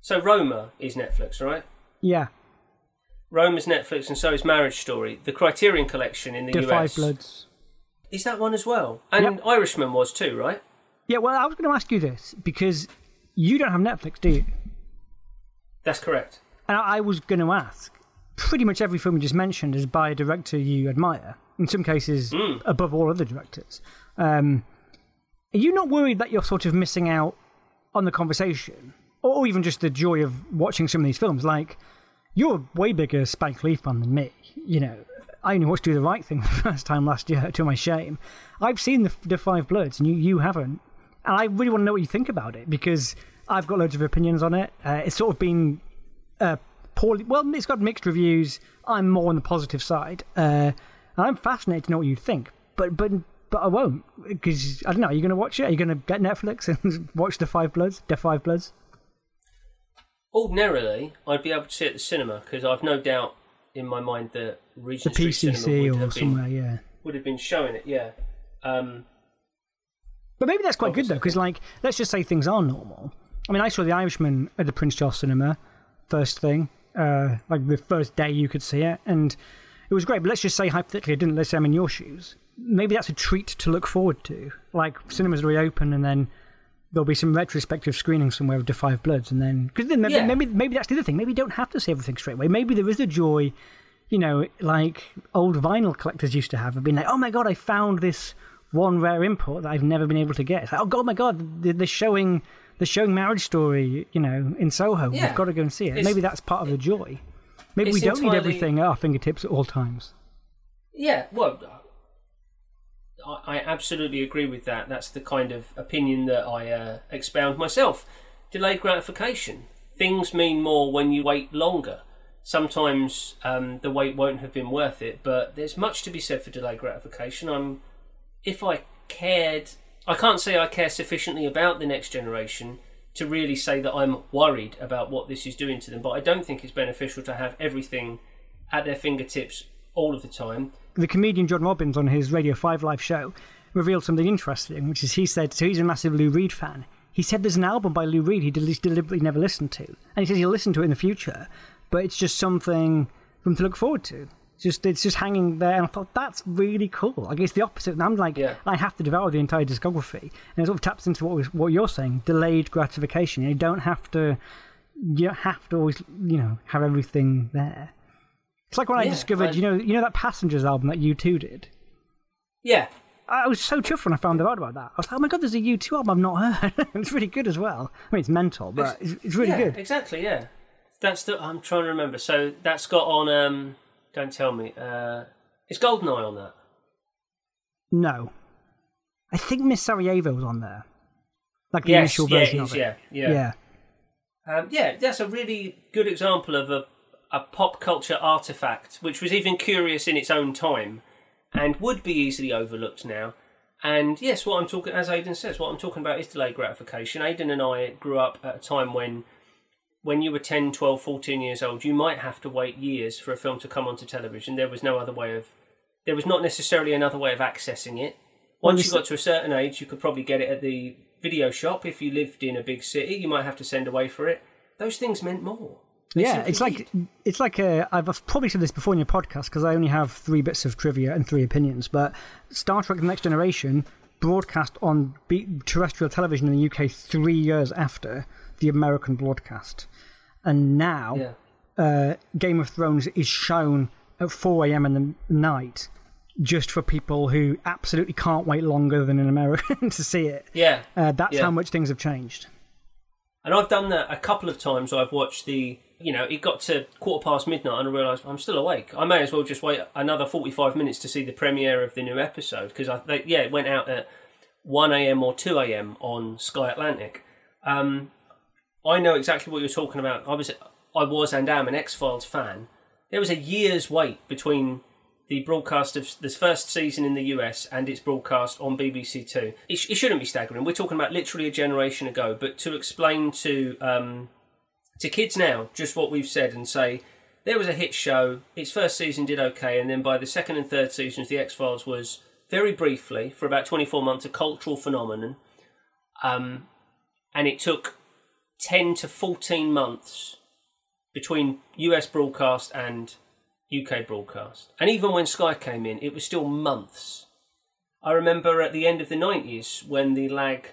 so Roma is Netflix, right? Yeah. Roma's Netflix, and so is Marriage Story. The Criterion Collection in the, the US. Bloods. Is that one as well? And yep. Irishman was too, right? Yeah, well, I was going to ask you this because you don't have Netflix, do you? That's correct. And I was going to ask pretty much every film you just mentioned is by a director you admire, in some cases mm. above all other directors. Um, are you not worried that you're sort of missing out on the conversation or even just the joy of watching some of these films? Like, you're a way bigger Spike Lee fan than me, you know. I only watched Do the Right Thing [LAUGHS] the first time last year, to my shame. I've seen the, the Five Bloods, and you, you haven't. And I really want to know what you think about it because I've got loads of opinions on it. Uh, it's sort of been uh, poorly. Well, it's got mixed reviews. I'm more on the positive side. Uh, I'm fascinated to know what you think, but but but I won't because I don't know. Are you going to watch it? Are you going to get Netflix [LAUGHS] and watch the Five Bloods? The Five Bloods. Ordinarily, I'd be able to see it at the cinema because I've no doubt in my mind that Regent the Street Cinema or somewhere, been, yeah, would have been showing it, yeah. Um, but maybe that's quite good though, because like, let's just say things are normal. I mean, I saw The Irishman at the Prince Charles Cinema, first thing, uh, like the first day you could see it, and it was great. But let's just say hypothetically, I didn't. Let's say I'm in your shoes. Maybe that's a treat to look forward to. Like cinemas reopen, and then there'll be some retrospective screening somewhere of Five Bloods, and then because then maybe, yeah. maybe maybe that's the other thing. Maybe you don't have to see everything straight away. Maybe there is a joy, you know, like old vinyl collectors used to have, of being like, oh my god, I found this one rare import that I've never been able to get. It's like, oh god, my god, they're showing they're showing Marriage Story, you know, in Soho. Yeah. We've got to go and see it. It's, maybe that's part of the joy. Maybe we don't entirely... need everything at our fingertips at all times. Yeah, well, I, absolutely agree with that. That's the kind of opinion that I uh, expound myself. Delayed gratification. Things mean more when you wait longer. Sometimes um, the wait won't have been worth it, but there's much to be said for delayed gratification. I'm, if I cared, I can't say I care sufficiently about the next generation to really say that I'm worried about what this is doing to them. But I don't think it's beneficial to have everything at their fingertips all of the time the comedian John Robbins on his Radio 5 live show revealed something interesting, which is he said, so he's a massive Lou Reed fan. He said there's an album by Lou Reed he deliberately never listened to. And he says he'll listen to it in the future. But it's just something for them to look forward to. It's just it's just hanging there, and I thought that's really cool. I guess the opposite. And I'm like, Yeah. I have to devour the entire discography, and it sort of taps into what was, what you're saying, delayed gratification. You don't have to, you don't have to always, you know, have everything there. It's like when I discovered, I- you know, you know that Passengers album that U two did. Yeah, I was so chuffed when I found out about that. I was like, oh my god, there's a U2 album I've not [LAUGHS] heard. it's really good as well. I mean, it's mental, but it's, it's really yeah, good. Exactly, yeah. That's the. I'm trying to remember. So that's got on. Um, don't tell me. Uh, is Goldeneye on that? No. I think Miss Sarajevo was on there. Like the yes, initial yeah, version of it. yeah, yeah, Yeah. Um, yeah, that's a really good example of a, a pop culture artifact, which was even curious in its own time, and would be easily overlooked now. And yes, what I'm talking, as Aidan says, what I'm talking about is delayed gratification. Aidan and I grew up at a time when, when you were 10, 12, 14 years old, you might have to wait years for a film to come onto television. There was no other way of, there was not necessarily another way of accessing it. Once you got to a certain age, you could probably get it at the video shop. If you lived in a big city, you might have to send away for it. Those things meant more. They Yeah, it's like did. it's like uh, a, I've probably said this before in your podcast because I only have three bits of trivia and three opinions. But Star Trek: The Next Generation broadcast on terrestrial television in the UK three years after the American broadcast, and now yeah. uh, Game of Thrones is shown at 4 a.m. in the night just for people who absolutely can't wait longer than an American [LAUGHS] to see it. Yeah. Uh, that's Yeah. how much things have changed. And I've done that a couple of times. I've watched the, you know, it got to quarter past midnight and I realised I'm still awake. I may as well just wait another 45 minutes to see the premiere of the new episode because, I, they, yeah, it went out at 1 a.m. or 2 a.m. on Sky Atlantic. Um, I know exactly what you're talking about. I was, I was and am an X Files fan. There was a year's wait between the broadcast of this first season in the US and its broadcast on BBC Two. It, sh- it shouldn't be staggering. We're talking about literally a generation ago. But to explain to um, to kids now just what we've said and say there was a hit show. Its first season did okay, and then by the second and third seasons, the X Files was very briefly for about twenty four months a cultural phenomenon. Um, and it took ten to fourteen months between US broadcast and UK broadcast. And even when Sky came in, it was still months. I remember at the end of the 90s when the lag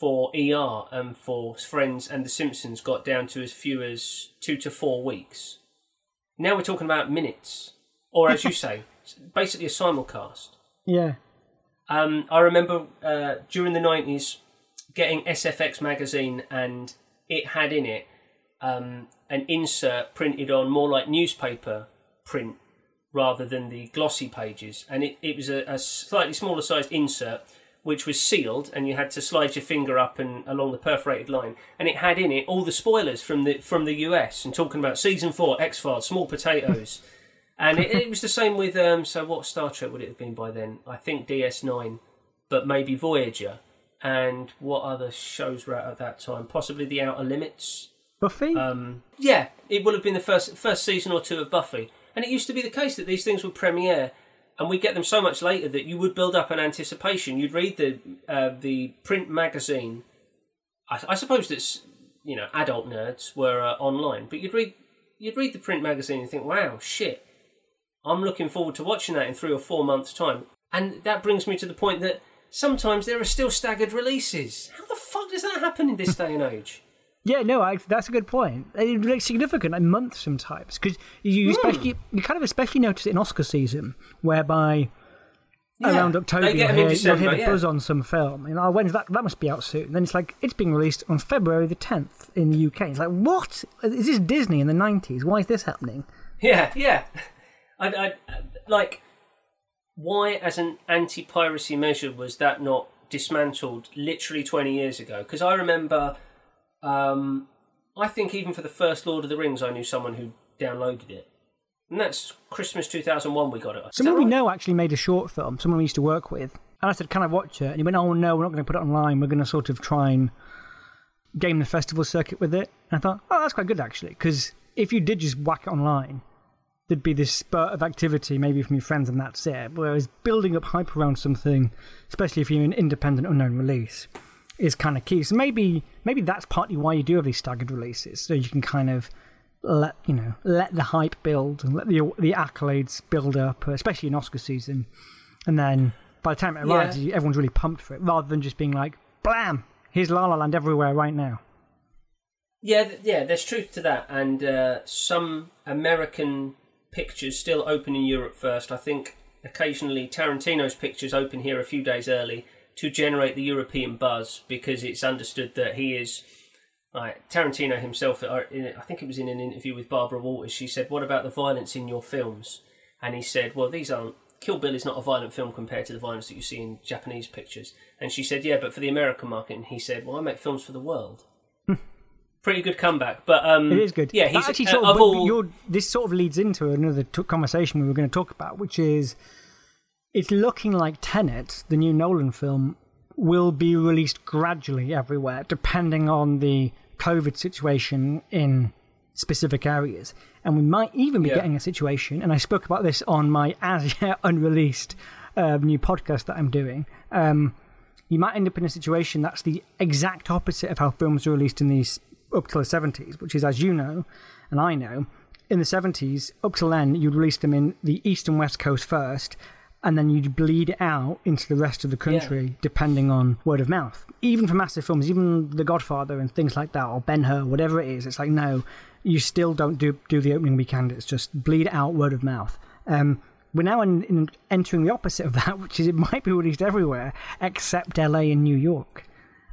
for ER and for Friends and The Simpsons got down to as few as two to four weeks. Now we're talking about minutes, or as you [LAUGHS] say, basically a simulcast. Yeah. Um, I remember uh, during the 90s getting SFX magazine, and it had in it um, an insert printed on more like newspaper print rather than the glossy pages. And it, it was a, a slightly smaller sized insert which was sealed, and you had to slide your finger up and along the perforated line. And it had in it all the spoilers from the from the US and talking about season four, X Files, Small Potatoes. [LAUGHS] And it, it was the same with um, so what Star Trek would it have been by then? I think DS9, but maybe Voyager. And what other shows were out at that time? Possibly The Outer Limits. Buffy? Um, yeah, it would have been the first first season or two of Buffy. And it used to be the case that these things would premiere, and we get them so much later that you would build up an anticipation. You'd read the uh, the print magazine. I, I suppose that's you know adult nerds were uh, online, but you'd read you'd read the print magazine and think, wow, shit, I'm looking forward to watching that in three or four months' time. And that brings me to the point that sometimes there are still staggered releases. How the fuck does that happen in this day and age? [LAUGHS] Yeah, no, I, that's a good point. It's like significant, like months sometimes, because you Hmm. especially you kind of especially notice it in Oscar season, whereby Yeah, around October you'll hear, you'll hear the yeah. buzz on some film. and know, when's that? That must be out soon. Then it's like it's being released on February the tenth in the UK. It's like what is this Disney in the nineties? Why is this happening? Yeah, yeah. [LAUGHS] I, I like why, as an anti-piracy measure, was that not dismantled literally twenty years ago? Because I remember, um, I think even for the first Lord of the Rings, I knew someone who downloaded it, and that's Christmas two thousand one. We got it. Is Someone we right? know actually made a short film. Someone we used to work with, and I said, "Can I watch it?" And he went, "Oh no, we're not going to put it online. We're going to sort of try and game the festival circuit with it." And I thought, "Oh, that's quite good actually, because if you did just whack it online, there'd be this spurt of activity, maybe from your friends, and that's it. Whereas building up hype around something, especially if you're an independent, unknown release, is kind of key. So maybe maybe that's partly why you do have these staggered releases, so you can kind of let you know let the hype build and let the the accolades build up, especially in Oscar season, and then by the time it arrives, Yeah. everyone's really pumped for it, rather than just being like, "Blam! Here's La La Land everywhere right now." Yeah, yeah, there's truth to that, and uh, some American pictures still open in Europe first. I think occasionally Tarantino's pictures open here a few days early to generate the European buzz because it's understood that he is. Tarantino himself, uh, I think it was in an interview with Barbara Walters. She said, "What about the violence in your films?" And he said, "Well, these aren't. Kill Bill is not a violent film compared to the violence that you see in Japanese pictures." And she said, "Yeah, but for the American market." And he said, "Well, I make films for the world." Pretty good comeback, but um, It is good. Yeah, That he's actually uh, sort of all. this sort of leads into another t- conversation we were going to talk about, which is it's looking like Tenet, the new Nolan film, will be released gradually everywhere, depending on the COVID situation in specific areas. And we might even be Yeah. getting a situation, and I spoke about this on my as yet [LAUGHS] unreleased uh, new podcast that I'm doing. Um, you might end up in a situation that's the exact opposite of how films are released in these up till the 70s, which is, as you know, and I know, in the 70s, up till then, you'd release them in the east and west coast first, and then you'd bleed out into the rest of the country, depending on word of mouth. Even for massive films, even The Godfather and things like that, or Ben Hur, whatever it is, it's like, no, you still don't do, do the opening weekend. It's just bleed out word of mouth. Um, we're now in, in entering the opposite of [LAUGHS] that, which is it might be released everywhere except LA and New York.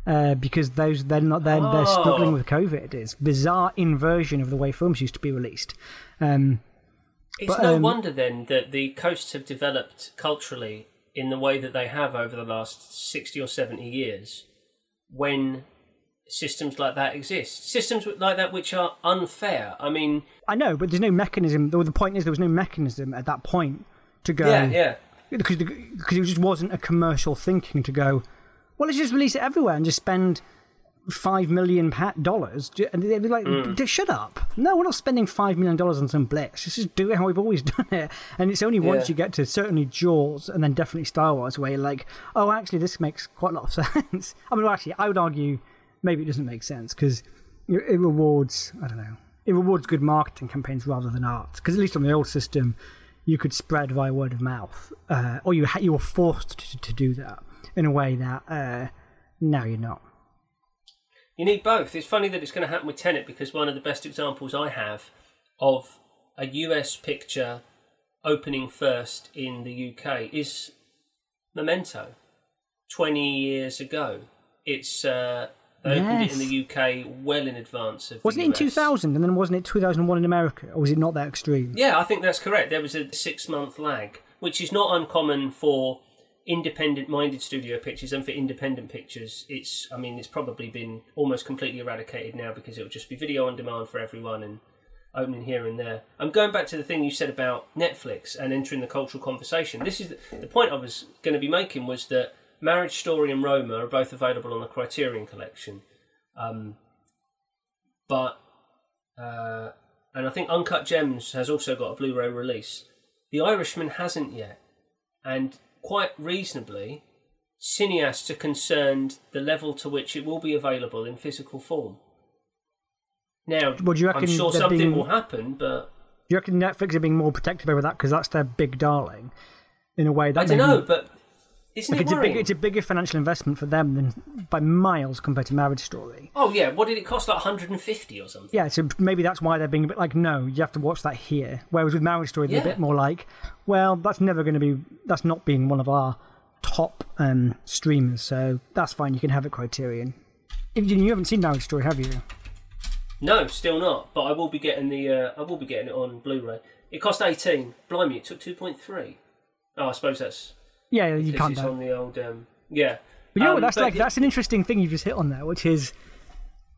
Uh, because those they're not they're, they're struggling Oh. with COVID. It's bizarre inversion of the way films used to be released. Um, It's But, no um, wonder then that the coasts have developed culturally in the way that they have over the last 60 or 70 years when systems like that exist. Systems like that which are unfair. I mean, I know, but there's no mechanism. The the point is, there was no mechanism at that point to go. yeah, yeah. because because it just wasn't a commercial thinking to go. Well, let's just release it everywhere and just spend five million dollars. And they'd be like, "D- "Shut up! No, we're not spending five million dollars on some blitz. Let's just do it how we've always [LAUGHS] done it." And it's only once Yeah. you get to certainly Jaws and then definitely Star Wars where you're like, "Oh, actually, this makes quite a lot of [LAUGHS] sense." I mean, well, actually, I would argue maybe it doesn't make sense because it rewards. I don't know. It rewards good marketing campaigns rather than art. Because at least on the old system, you could spread via word of mouth, uh, or you ha- you were forced to, to do that in a way that uh, now you're not. You need both. It's funny that it's going to happen with Tenet because one of the best examples I have of a US picture opening first in the UK is Memento. 20 years ago. It's uh, they opened it in the UK well in advance of Wasn't it in 2000 and then wasn't it 2001 in America, or was it not that extreme? Yeah, I think that's correct. There was a six month lag, which is not uncommon for independent minded studio pictures and for independent pictures. It's, I mean, it's probably been almost completely eradicated now because it'll just be video on demand for everyone and opening here and there. I'm going back to the thing you said about Netflix and entering the cultural conversation. This is the, the point I was going to be making was that Marriage Story and Roma are both available on the Criterion Collection. Um, but uh, and I think Uncut Gems has also got a Blu-ray release. The Irishman hasn't yet, and quite reasonably, cineasts are concerned the level to which it will be available in physical form. Now, Well, do you I'm reckon sure something being- will happen, but Do you reckon Netflix are being more protective over that because that's their big darling, in a way that I don't know. But isn't Like it it's a big, it's a bigger financial investment for them than by miles compared to Marriage Story. Oh yeah, what did it cost? Like 150 or something. Yeah, so maybe that's why they're being a bit like, no, you have to watch that here. Whereas with Marriage Story, they're a bit more like, well, that's never going to be, that's not being one of our top um, streamers, so that's fine. You can have it Criterion. If you, you haven't seen Marriage Story, have you? No, still not. But I will be getting the. Uh, I will be getting it on Blu-ray. It cost 18. Blimey, it took 2.3. Oh, I suppose that's Yeah, you can't. it's on the old. Um, yeah. But you know Um? That's like that's an interesting thing you've just hit on there, which is,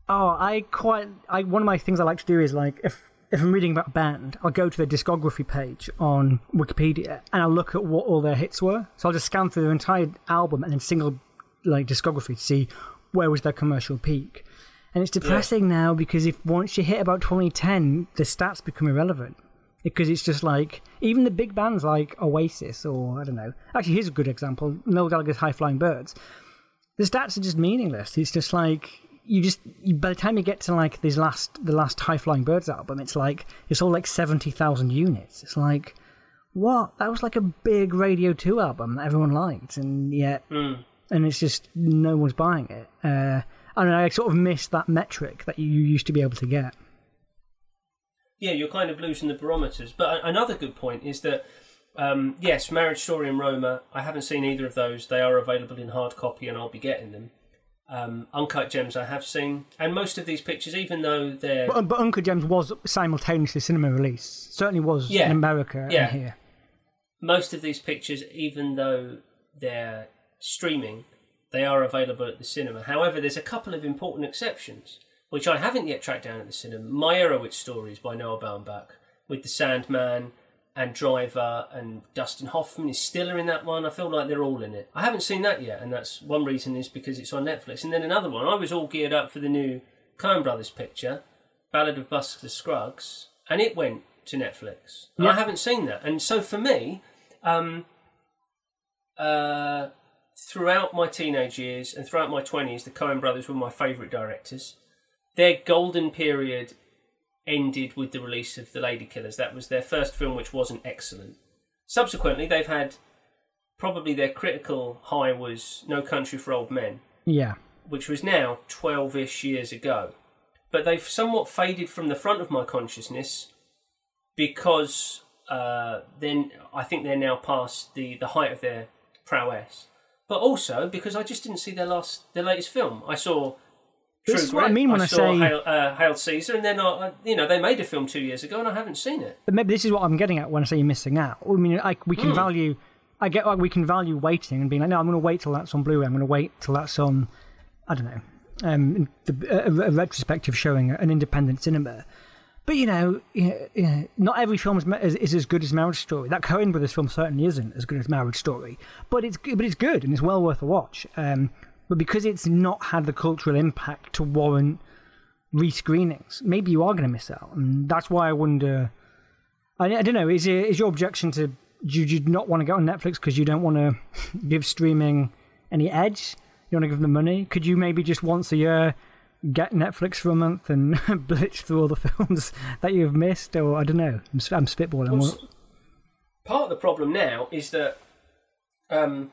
oh, I quite, I one of my things I like to do is like if if I'm reading about a band, I'll go to their discography page on Wikipedia and I'll look at what all their hits were. So I'll just scan through their entire album and then single like discography to see where was their commercial peak. And it's depressing now because if once you hit about 2010, the stats become irrelevant because it's just like even the big bands like Oasis or I don't know. Actually, here's a good example: Noel Gallagher's High Flying Birds. The stats are just meaningless. It's just like you just you, by the time you get to like this last the last High Flying Birds album, it's like it's all like seventy thousand units. It's like what that was like a big Radio Two album that everyone liked, and yet Mm. and it's just no one's buying it. Uh, I don't. I sort of miss that metric that you used to be able to get. Yeah, you're kind of losing the barometers. But another good point is that, um, yes, Marriage Story and Roma, I haven't seen either of those. They are available in hard copy and I'll be getting them. Um, Uncut Gems I have seen. And most of these pictures, even though they're. But, but Uncut Gems was simultaneously cinema release. Certainly was Yeah. in America Yeah. and here. most of these pictures, even though they're streaming, they are available at the cinema. However, there's a couple of important exceptions, which I haven't yet tracked down at the cinema. Meyerowitz stories by Noah Baumbach, with the Sandman and Driver and Dustin Hoffman is Stiller in that one. I feel like they're all in it. I haven't seen that yet, and that's one reason is because it's on Netflix. And then another one, I was all geared up for the new Coen Brothers picture, Ballad of Buster Scruggs, and it went to Netflix. And I haven't seen that. And so for me, um, uh, throughout my teenage years and throughout my 20s, the Coen brothers were my favourite directors. Their golden period ended with the release of The Ladykillers. That was their first film, which wasn't excellent. Subsequently, they've had probably their critical high was No Country for Old Men, Yeah. which was now 12 ish years ago. But they've somewhat faded from the front of my consciousness because uh, then I think they're now past the, the height of their prowess. But also because I just didn't see their last their latest film. I saw. This True is what I mean when I saw say- Hail, uh, Hail Caesar, and then I, you know they made a film two years ago, and I haven't seen it. But maybe this is what I'm getting at when I say you're missing out. I mean, like we can value. I get like we can value waiting and being like, no, I'm going to wait till that's on Blu-ray. I'm going to wait till that's on. I don't know. Um, the, a, a retrospective showing an independent cinema. But you know, you know, not every film is, is, is as good as Marriage Story. That Coen Brothers film certainly isn't as good as Marriage Story, but it's good- but it's good and it's well worth a watch. Um, but because it's not had the cultural impact to warrant rescreenings, maybe you are going to miss out, and that's why I wonder. I, I don't know. Is it, is your objection to do you not want to go on Netflix because you don't want to give streaming any edge? You want to give them money? Could you maybe just once a year get Netflix for a month and [LAUGHS] blitz through all the films that you've missed? Or I don't know. I'm, I'm spitballing. Well, part of the problem now is that um,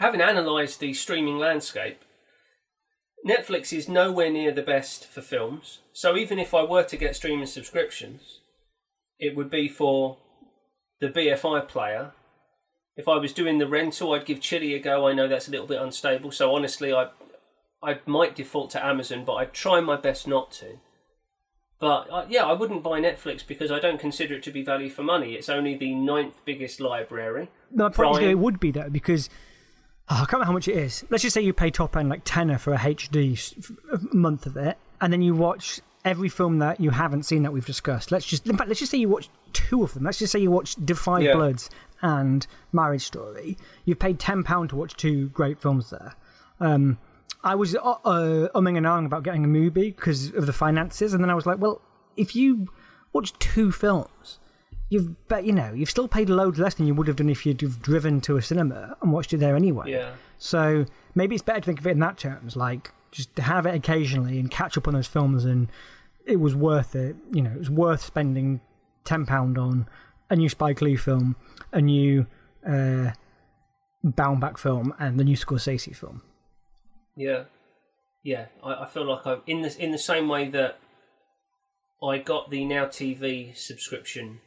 having analysed the streaming landscape, Netflix is nowhere near the best for films. So even if I were to get streaming subscriptions, it would be for the BFI player. If I was doing the rental, I'd give Chili a go. I know that's a little bit unstable, so honestly, I I might default to Amazon, but I'd try my best not to. But uh, yeah, I wouldn't buy Netflix because I don't consider it to be value for money. It's only the ninth biggest library. My point is that Prime. it would be though because oh, I can't remember how much it is. Let's just say you pay top end like tenner for a HD month of it, and then you watch every film that you haven't seen that we've discussed. Let's just in fact, let's just say you watch two of them. Let's just say you watch Defy Yeah. Bloods and Marriage Story. You've paid ten pound to watch two great films there. Um, I was uh, uh, umming and ahhing about getting a movie because of the finances, and then I was like, well, if you watch two films you've bet you know you've still paid loads less than you would have done if you'd have driven to a cinema and watched it there anyway. Yeah. So maybe it's better to think of it in that terms, like just to have it occasionally and catch up on those films, and it was worth it. You know, it was worth spending ten pound on a new Spike Lee film, a new uh, Baumbach film, and the new Scorsese film. Yeah, yeah. I, I feel like I in the in the same way that I got the Now TV subscription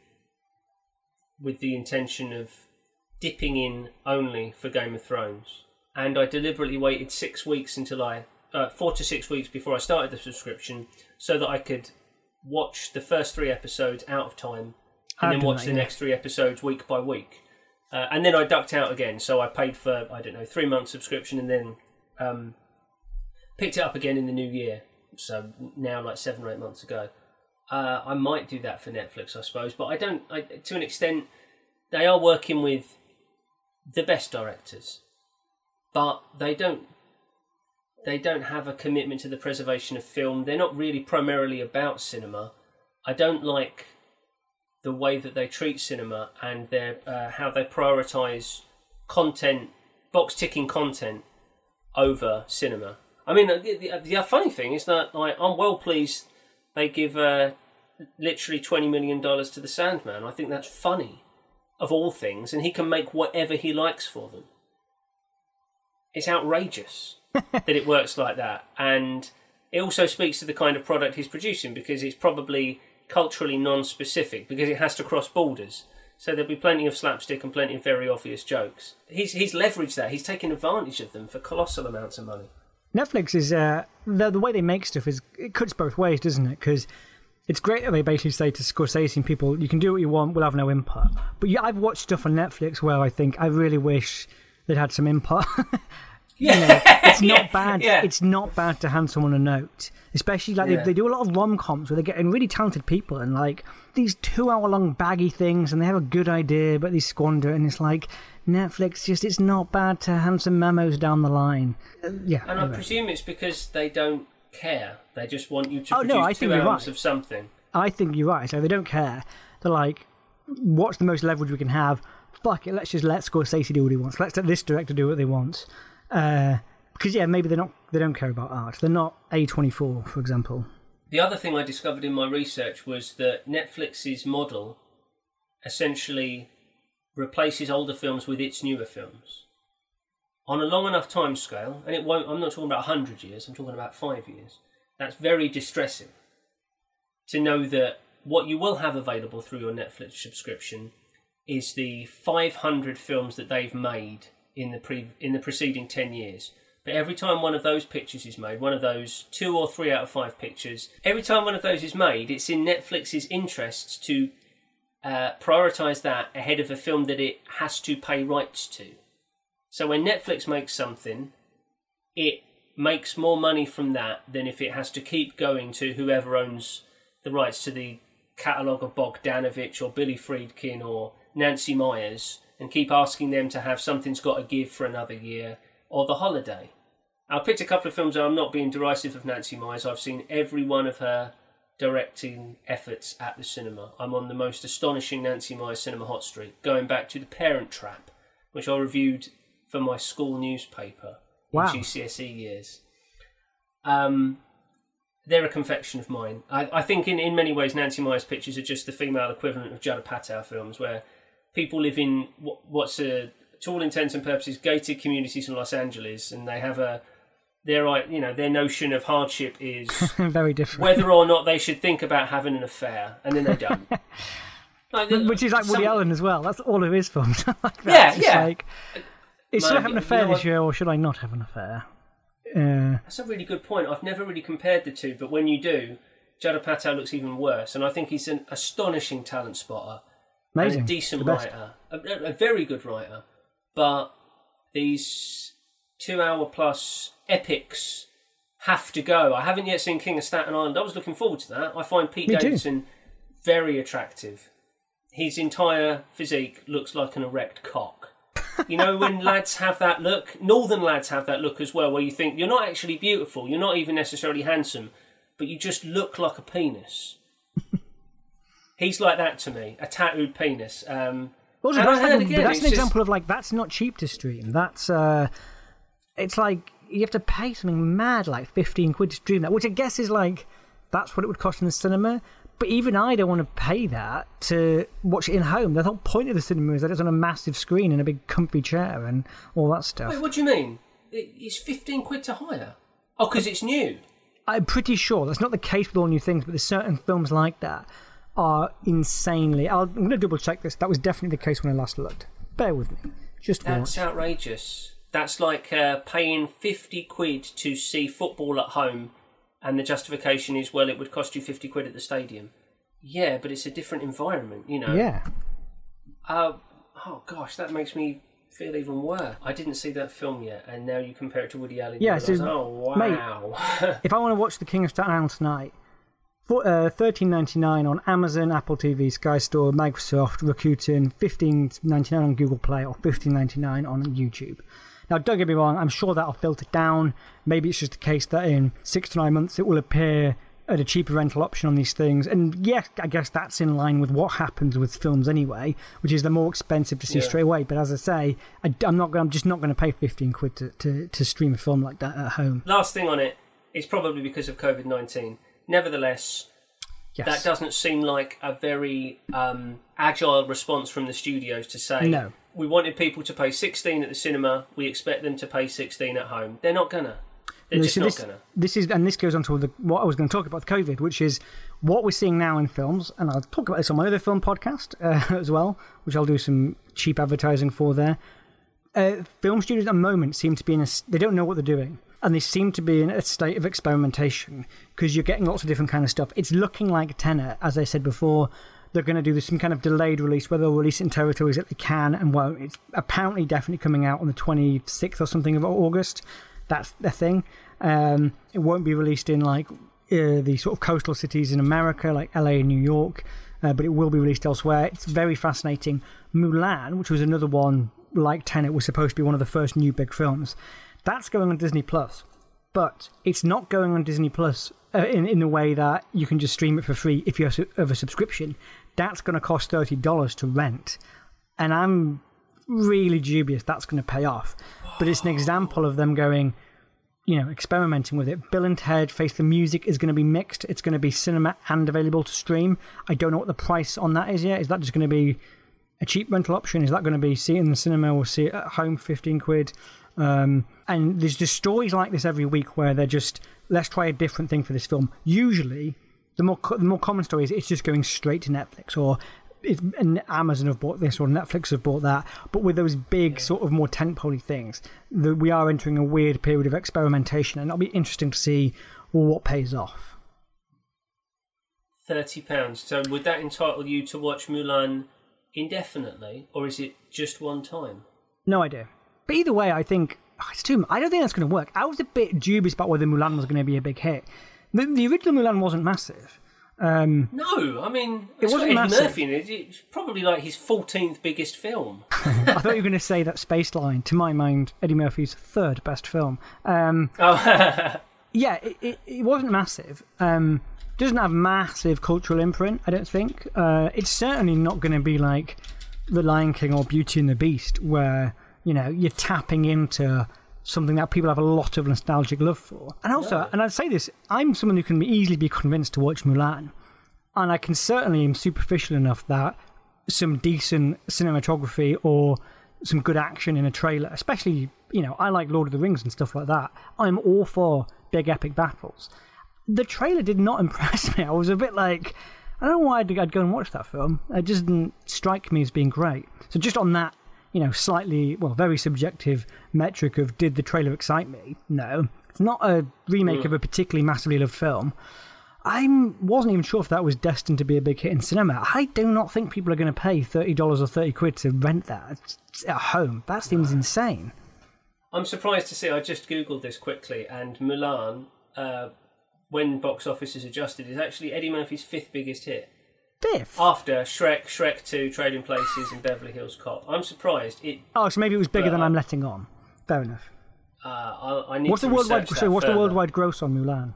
with the intention of dipping in only for Game of Thrones, and I deliberately waited six weeks until I uh, four to six weeks before I started the subscription so that I could watch the first three episodes out of time and I've then watch that, the yeah. next three episodes week by week. Uh, and then I ducked out again, so I paid for I don't know three months subscription, and then um, picked it up again in the new year. So now, like seven or eight months ago, uh, I might do that for Netflix, I suppose. But I don't. I, to an extent, they are working with the best directors, but they don't. They don't have a commitment to the preservation of film. They're not really primarily about cinema. I don't like the way that they treat cinema and their uh, how they prioritize content, box ticking content over cinema. I mean, the, the, the funny thing is that like I'm well pleased they give uh, literally twenty million dollars to the Sandman. I think that's funny, of all things, and he can make whatever he likes for them. It's outrageous [LAUGHS] that it works like that, and it also speaks to the kind of product he's producing because it's probably culturally non-specific because it has to cross borders. So there'll be plenty of slapstick and plenty of very obvious jokes. He's he's leveraged that. He's taken advantage of them for colossal amounts of money. Netflix is uh, the the way they make stuff is it cuts both ways, doesn't it? Because it's great that they basically say to Scorsese and people, "You can do what you want. We'll have no input." But yeah, I've watched stuff on Netflix where I think I really wish they'd had some input. [LAUGHS] Yeah, You know, it's [LAUGHS] not Yeah, bad. yeah. It's not bad to hand someone a note, especially like Yeah. they, they do a lot of rom coms where they're getting really talented people and like these two hour long baggy things, and they have a good idea but they squander it, and it's like Netflix. Just it's not bad to hand some memos down the line. Uh, yeah, And I presume it's because they don't care. They just want you to Oh, no, produce I two think you're hours right. of something. I think you're right. So they don't care. They're like, what's the most leverage we can have? Fuck it. Let's just let Scorsese do what he wants. Let's let this director do what they want. Uh, because yeah, maybe they're not. They don't care about art. They're not A24, for example. The other thing I discovered in my research was that Netflix's model essentially replaces older films with its newer films on a long enough time scale, and it won't. I'm not talking about hundred years. I'm talking about five years. That's very distressing to know that what you will have available through your Netflix subscription is the 500 films that they've made in the pre in the preceding 10 years. But every time one of those pictures is made, one of those two or three out of five pictures, every time one of those is made, it's in Netflix's interests to uh, prioritize that ahead of a film that it has to pay rights to. So when Netflix makes something, it makes more money from that than if it has to keep going to whoever owns the rights to the catalogue of Bogdanovich or Billy Friedkin or Nancy Meyers and keep asking them to have Something's Got to Give for another year or The Holiday. I've picked a couple of films I'm not being derisive of Nancy Meyers. I've seen every one of her directing efforts at the cinema. I'm on the most astonishing Nancy Meyers cinema hot streak, going back to The Parent Trap, which I reviewed for my school newspaper Wow. in GCSE years. Um, they're a confection of mine. I, I think in, in many ways Nancy Meyers pictures are just the female equivalent of Judd Apatow films, where people live in what, what's a, to all intents and purposes, gated communities in Los Angeles, and they have a their you know their notion of hardship is [LAUGHS] Very different. whether or not they should think about having an affair, and then they don't. [LAUGHS] Like, Which is like Woody some- Allen as well. That's all of his films. [LAUGHS] like that. Yeah, It's yeah. Like, is should I have an you affair know this year or should I not have an affair? Uh, That's a really good point. I've never really compared the two, but when you do, Judd Apatow looks even worse, and I think he's an astonishing talent spotter amazing. and a decent writer, a, a- a very good writer. But these two-hour plus epics have to go. I haven't yet seen King of Staten Island. I was looking forward to that. I find Pete Me too. Davidson very attractive. His entire physique looks like an erect cock. You know when [LAUGHS] lads have that look, northern lads have that look as well, where you think you're not actually beautiful, you're not even necessarily handsome, but you just look like a penis. [LAUGHS] He's like that to me, a tattooed penis. Um, Also, that's, like a- again, that's an just- example of like that's not cheap to stream. That's uh, it's like you have to pay something mad, like fifteen quid to stream that, which I guess is like that's what it would cost in the cinema. But even I don't want to pay that to watch it in home. The whole point of the cinema is that it's on a massive screen in a big comfy chair and all that stuff. Wait, what do you mean? It's 15 quid to hire. Oh, because it's new. I'm pretty sure that's not the case with all new things, but there's certain films like that are insanely. I'll, I'm going to double check this. That was definitely the case when I last looked. Bear with me. Just That's watch. outrageous. That's like uh, paying 50 quid to see football at home, and the justification is, well, it would cost you 50 quid at the stadium. Yeah, but it's a different environment, you know. Yeah. Uh, oh, gosh, that makes me feel even worse. I didn't see that film yet, and now you compare it to Woody Allen. Yeah, so, oh, mate, wow. [LAUGHS] if I want to watch The King of Staten Island tonight, for uh, thirteen ninety nine on Amazon, Apple TV, Sky Store, Microsoft, Rakuten, fifteen ninety nine on Google Play, or fifteen ninety nine on YouTube. Now, don't get me wrong, I'm sure that'll filter down. Maybe it's just the case that in six to nine months it will appear at a cheaper rental option on these things. And yes, I guess that's in line with what happens with films anyway, which is they're more expensive to see Yeah. straight away. But as I say, I, am not. I'm just not going to pay 15 quid to, to, to stream a film like that at home. Last thing on it is probably because of COVID 19. Nevertheless, Yes. that doesn't seem like a very um, agile response from the studios to say, No. We wanted people to pay 16 at the cinema, we expect them to pay 16 at home. They're not gonna. They're No, just so not this, gonna. this is, and this goes on to the, what I was going to talk about with COVID, which is what we're seeing now in films, and I'll talk about this on my other film podcast [LAUGHS] uh, as well, which I'll do some cheap advertising for there. Uh, film studios at the moment seem to be in a, they don't know what they're doing, and they seem to be in a state of experimentation because you're getting lots of different kind of stuff. It's looking like Tenet as I said before. They're going to do this some kind of delayed release, where they'll release it in territories that they can and won't. It's apparently definitely coming out on the 26th or something of August. That's the thing. Um, it won't be released in like uh, the sort of coastal cities in America, like LA and New York, uh, but it will be released elsewhere. It's very fascinating. Mulan, which was another one like Tenet, was supposed to be one of the first new big films. That's going on Disney Plus, but it's not going on Disney Plus uh, in in the way that you can just stream it for free if you have a subscription. That's going to cost thirty dollars to rent, and I'm really dubious that's going to pay off. But it's an example of them going, you know, experimenting with it. Bill and Ted Face the Music is going to be mixed. It's going to be cinema and available to stream. I don't know what the price on that is yet. Is that just going to be a cheap rental option? Is that going to be see it in the cinema or see it at home, fifteen quid? Um, and there's just stories like this every week where they're just let's try a different thing for this film. Usually, the more co- the more common story is it's just going straight to Netflix or it's, and Amazon have bought this or Netflix have bought that. But with those big sort of more tentpole things, the, we are entering a weird period of experimentation, and it'll be interesting to see what pays off. Thirty pounds. So would that entitle you to watch Mulan indefinitely, or is it just one time? No idea. But either way, I think oh, it's too. I don't think that's going to work. I was a bit dubious about whether Mulan was going to be a big hit. The, the original Mulan wasn't massive. Um, No, I mean It wasn't Eddie massive. Murphy in it. It's probably like his fourteenth biggest film. [LAUGHS] I thought you were going to say that Space Line. To my mind, Eddie Murphy's third best film. Um, Oh, [LAUGHS] yeah, it, it, it wasn't massive. Um, doesn't have massive cultural imprint, I don't think. Uh, it's certainly not going to be like The Lion King or Beauty and the Beast, where you know you're tapping into something that people have a lot of nostalgic love for. And also, and I'd say this: I'm someone who can easily be convinced to watch Mulan, and I can certainly am superficial enough that some decent cinematography or some good action in a trailer, especially, you know, I like Lord of the Rings and stuff like that. I'm all for big epic battles. The trailer did not [LAUGHS] impress me. I was a bit like, I don't know why I'd, I'd go and watch that film. It just didn't strike me as being great. So just on that, you know, slightly, well, very subjective metric of did the trailer excite me? No. It's not a remake of a particularly massively loved film. I wasn't even sure if that was destined to be a big hit in cinema. I do not think people are going to pay $30 or 30 quid to rent that at home. That seems insane. I'm surprised to see. I just googled this quickly, and Mulan, uh, when box office is adjusted, is actually Eddie Murphy's fifth biggest hit Biff. after Shrek, Shrek Two, Trading Places, and Beverly Hills Cop. I'm surprised. It. Oh, so maybe it was bigger than But, uh, I'm letting on. Fair enough. Uh, I, I need What's to the worldwide? So what's the worldwide gross on Mulan?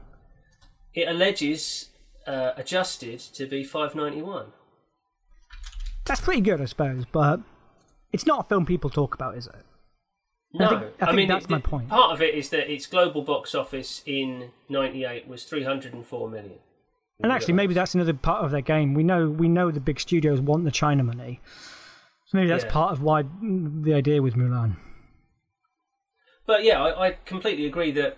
It alleges uh, adjusted to be 591. That's pretty good, I suppose, but it's not a film people talk about, is it? No, think- I think mean that's it- my point. Part of it is that its global box office in '98 was 304 million. And actually, maybe that's another part of their game. We know we know the big studios want the China money, so maybe that's Yeah. part of why the idea with Mulan. But yeah, I, I completely agree that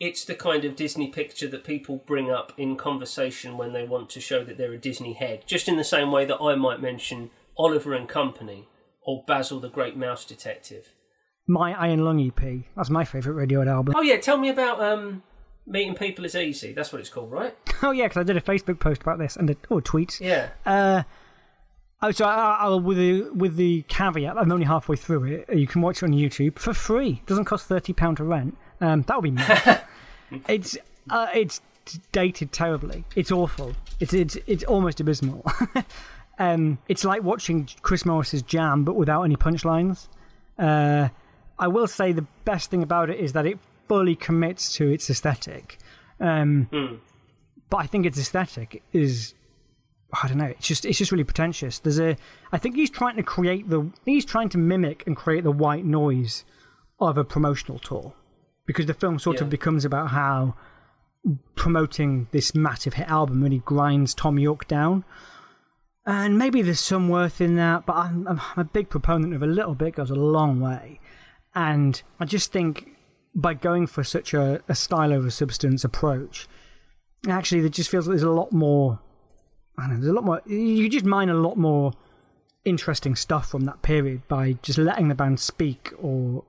it's the kind of Disney picture that people bring up in conversation when they want to show that they're a Disney head. Just in the same way that I might mention Oliver and Company or Basil the Great Mouse Detective. My Iron Lung EP. That's my favourite Radiohead album. Oh yeah, tell me about um, meeting people is easy. That's what it's called, right? [LAUGHS] Oh yeah, because I did a Facebook post about this and a, oh tweets. Yeah. Uh, oh, so I, I'll with the with the caveat. I'm only halfway through it. You can watch it on YouTube for free. Doesn't cost thirty pound to rent. Um, that would be nice. [LAUGHS] it's uh, it's dated terribly. It's awful. It's it's it's almost abysmal. [LAUGHS] um, it's like watching Chris Morris's Jam, but without any punchlines. Uh, I will say the best thing about it is that it fully commits to its aesthetic. Um, Hmm. But I think its aesthetic is, I don't know. It's just it's just really pretentious. There's a, I think he's trying to create the, he's trying to mimic and create the white noise of a promotional tour, because the film sort Yeah. of becomes about how promoting this massive hit album really grinds Thom Yorke down. And maybe there's some worth in that, but I'm, I'm a big proponent of a little bit goes a long way. And I just think by going for such a, a style over substance approach, actually, it just feels like there's a lot more. I don't know, there's a lot more. You just mine a lot more interesting stuff from that period by just letting the band speak, or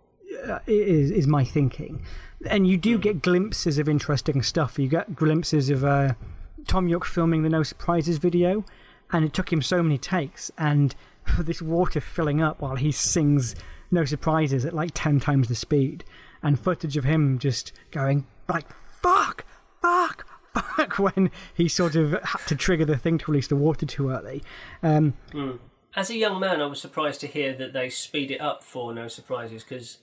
uh, is is my thinking. And you do get glimpses of interesting stuff. You get glimpses of uh, Thom Yorke filming the No Surprises video, and it took him so many takes, and [LAUGHS] this water filling up while he sings No Surprises at like ten times the speed, and footage of him just going like fuck, fuck, fuck [LAUGHS] when he sort of had to trigger the thing to release the water too early. Um, As a young man, I was surprised to hear that they speed it up for No Surprises because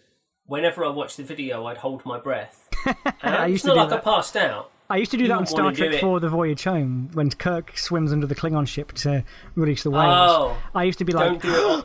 whenever I watched the video, I'd hold my breath. And [LAUGHS] I used it's to not like that. I passed out. I used to do You that on Star Trek for The Voyage Home when Kirk swims under the Klingon ship to release the whales. Oh, I used to be like, don't do it. On,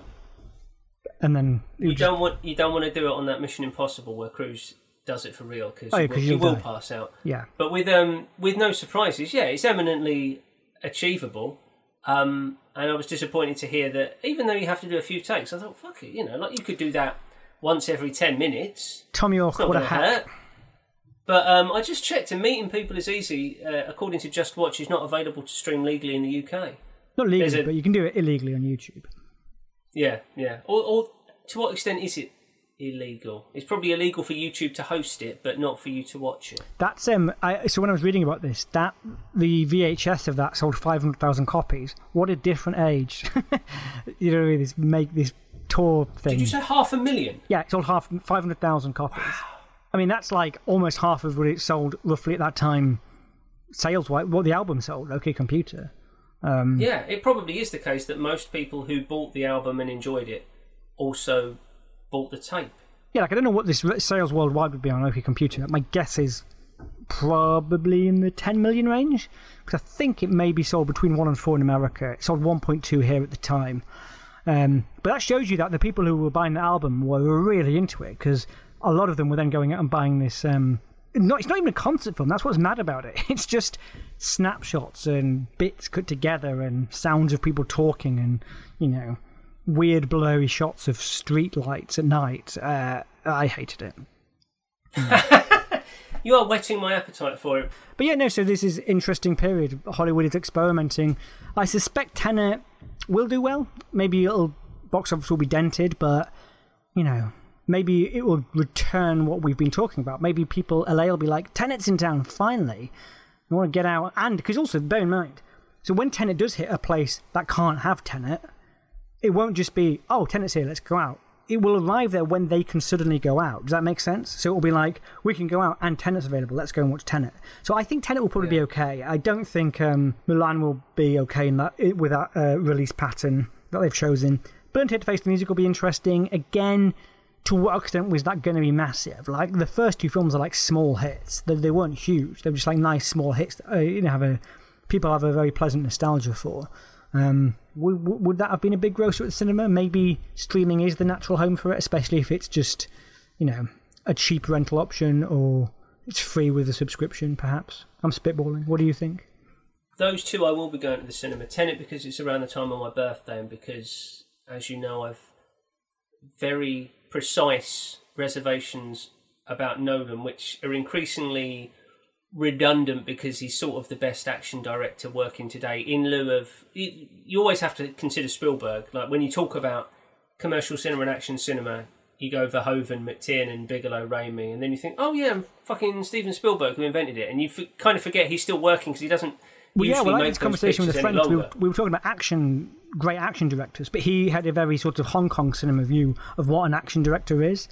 and then you just- don't want you don't want to do it on that Mission Impossible where Cruise does it for real because Oh, you, will, you die. pass out. yeah. But with um with no surprises, yeah, it's eminently achievable. Um, and I was disappointed to hear that even though you have to do a few takes, I thought, fuck it, you know, like you could do that once every ten minutes. Thom Yorke, what a hack. hurt. But um, I just checked, and meeting people is easy. Uh, according to Just Watch, is not available to stream legally in the UK. Not legally, a- but you can do it illegally on YouTube. Yeah, yeah. Or, or to what extent is it illegal? It's probably illegal for YouTube to host it, but not for you to watch it. That's um. I, so when I was reading about this, that the VHS of that sold five hundred thousand copies. What a different age. [LAUGHS] you know, this make this tour thing. Did you say half a million? Yeah, it sold half five hundred thousand copies. Wow. I mean, that's like almost half of what it sold roughly at that time, sales wise. What the album sold, OK Computer. Um, Yeah, it probably is the case that most people who bought the album and enjoyed it also bought the tape. Yeah, like I don't know what this sales worldwide would be on OK Computer. My guess is probably in the 10 million range because I think it may be sold between one and four in America. It sold 1.2 here at the time. Um, but that shows you that the people who were buying the album were really into it because a lot of them were then going out and buying this. Um, not, it's not even a concert film. That's what's mad about it. [LAUGHS] It's just snapshots and bits cut together and sounds of people talking and you know weird blurry shots of street lights at night. Uh, I hated it. [LAUGHS] You are whetting my appetite for it. But yeah, no. So this is interesting period. Hollywood is experimenting. I suspect Tenet will do well. Maybe it'll box office will be dented, but you know, maybe it will return what we've been talking about. Maybe people LA will be like, Tenet's in town finally. I want to get out, and because also bear in mind, so when Tenet does hit a place that can't have Tenet, it won't just be oh Tenet's here, let's go out. It will arrive there when they can suddenly go out. Does that make sense? So it will be like we can go out and Tenet's available. Let's go and watch Tenet. So I think Tenet will probably be okay. I don't think um, Mulan will be okay in that with that uh, release pattern that they've chosen. Bill and Ted Face the Music will be interesting. Again, to what extent was that going to be massive? Like the first two films are like small hits. They, they weren't huge. They were just like nice small hits. That, uh, you know, have a people have a very pleasant nostalgia for. Um, would, would that have been a big grosser at the cinema? Maybe streaming is the natural home for it, especially if it's just, you know, a cheap rental option or it's free with a subscription. Perhaps I'm spitballing. What do you think? Those two I will be going to the cinema. Tenet because it's around the time of my birthday and because, as you know, I've very precise reservations about Nolan, which are increasingly redundant because he's sort of the best action director working today. In lieu of, you, always have to consider Spielberg. Like when you talk about commercial cinema and action cinema, you go Verhoeven, McTiernan, Bigelow, Raimi, and then you think, oh yeah, fucking Steven Spielberg who invented it, and you f- kind of forget he's still working because he doesn't. Well, yeah, well, I had this conversation with a friend. We were, we were talking about action, great action directors, but he had a very sort of Hong Kong cinema view of what an action director is.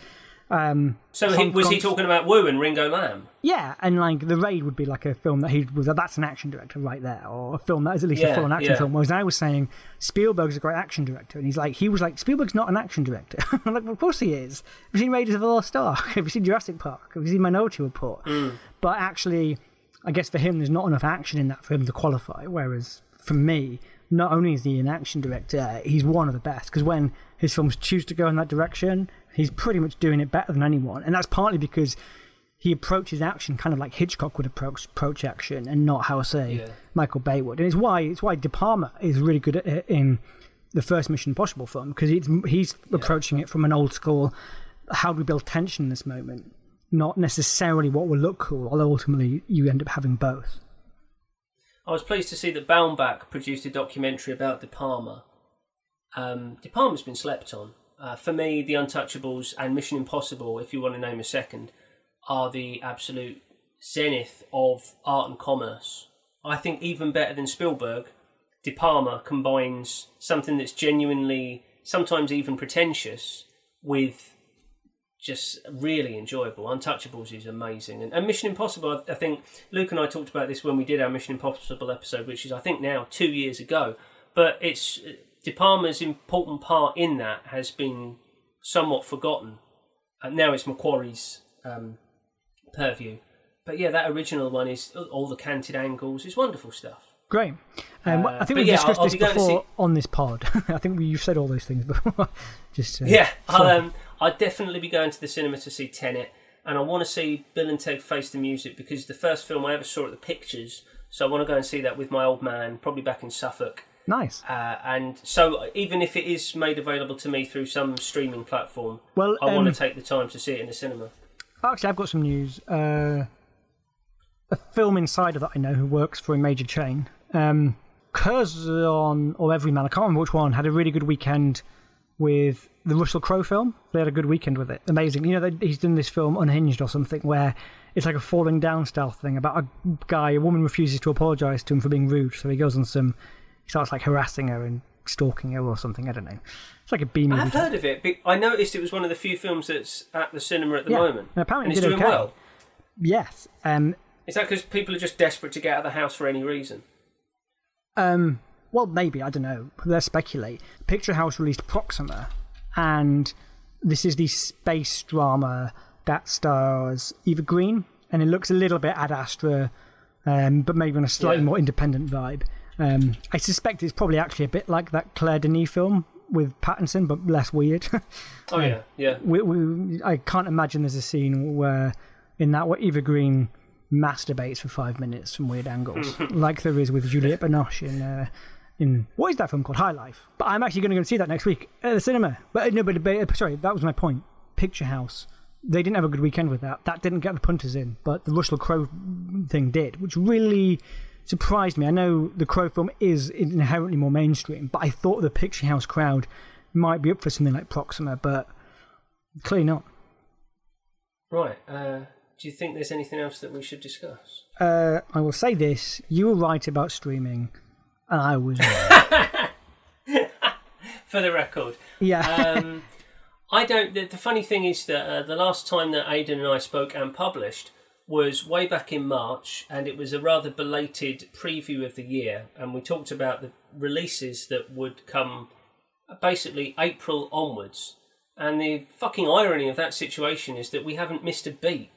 Um, So he, was he talking about Woo and Ringo Lam? Yeah, and like the raid would be like a film that he was that's an action director right there, or a film that is at least a full on action yeah. film. Whereas I was saying Spielberg's a great action director, and he's like he was like Spielberg's not an action director. [LAUGHS] I'm like, well, of course he is. Have you seen Raiders of the Lost Ark? Have you seen Jurassic Park? Have you seen Minority Report? Mm. But actually, I guess for him, there's not enough action in that for him to qualify. Whereas for me, not only is he an action director, he's one of the best. Because when his films choose to go in that direction, he's pretty much doing it better than anyone. And that's partly because he approaches action kind of like Hitchcock would approach approach action, and not how say Yeah. Michael Bay would. And it's why it's why De Palma is really good at in the first Mission Impossible film because he's he's approaching it from an old school. How do we build tension in this moment? Not necessarily what will look cool, although ultimately you end up having both. I was pleased to see that Baumbach produced a documentary about De Palma. Um, De Palma's been slept on. Uh, for me, The Untouchables and Mission Impossible, if you want to name a second, are the absolute zenith of art and commerce. I think even better than Spielberg, De Palma combines something that's genuinely, sometimes even pretentious, with just really enjoyable. Untouchables is amazing, and, and Mission Impossible. I, I think Luke and I talked about this when we did our Mission Impossible episode, which is I think now two years ago. But it's De Palma's important part in that has been somewhat forgotten, and now it's McQuarrie's um, purview. But yeah, that original one is all the canted angles. It's wonderful stuff. Great. Um, Uh, I think we've yeah, discussed I'll- I'll this be before on this pod. [LAUGHS] I think we, you've said all those things before. [LAUGHS] Just uh, Yeah, I'll, um, I'd definitely be going to the cinema to see Tenet, and I want to see Bill and Ted Face the Music because the first film I ever saw at the pictures. So I want to go and see that with my old man, probably back in Suffolk. nice. Uh, and so even if it is made available to me through some streaming platform, Well, I want um, to take the time to see it in the cinema. Actually, I've got some news. Uh, a film insider that I know who works for a major chain, um, Curzon or Everyman, I can't remember which one, had a really good weekend with the Russell Crowe film. They had a good weekend with it. Amazing. You know, they, he's done this film, Unhinged or something, where it's like a falling down style thing about a guy, a woman refuses to apologise to him for being rude, so he goes on some, he starts like harassing her and stalking her or something. I don't know. It's like a B movie. I've heard of it. but I noticed it was one of the few films that's at the cinema at the Yeah, moment, and apparently and it's doing okay. well. Yes. Um, Is that because people are just desperate to get out of the house for any reason? Um, well, maybe I don't know. Let's speculate. Picture House released Proxima, and this is the space drama that stars Eva Green, and it looks a little bit Ad Astra, um, but maybe on a slightly Yeah. more independent vibe. Um, I suspect it's probably actually a bit like that Claire Denis film with Pattinson, but less weird. [LAUGHS] Oh yeah, yeah. we, we, I can't imagine there's a scene where, in that, where Eva Green masturbates for five minutes from weird angles, [LAUGHS] like there is with Juliette Binoche in uh, in what is that film called? High Life. But I'm actually going to go and see that next week at the cinema. But no, but, but uh, sorry, that was my point. Picture House. They didn't have a good weekend with that. That didn't get the punters in, but the Russell Crowe thing did, which really surprised me. I know the Crowe film is inherently more mainstream, but I thought the Picture House crowd might be up for something like Proxima, but clearly not. Right. Uh, do you think there's anything else that we should discuss? Uh, I will say this: you were right about streaming, and I was. [LAUGHS] For the record, yeah. um, I don't. The, the funny thing is that uh, the last time that Aidan and I spoke and published was way back in March, and it was a rather belated preview of the year, and we talked about the releases that would come basically April onwards. And the fucking irony of that situation is that we haven't missed a beat.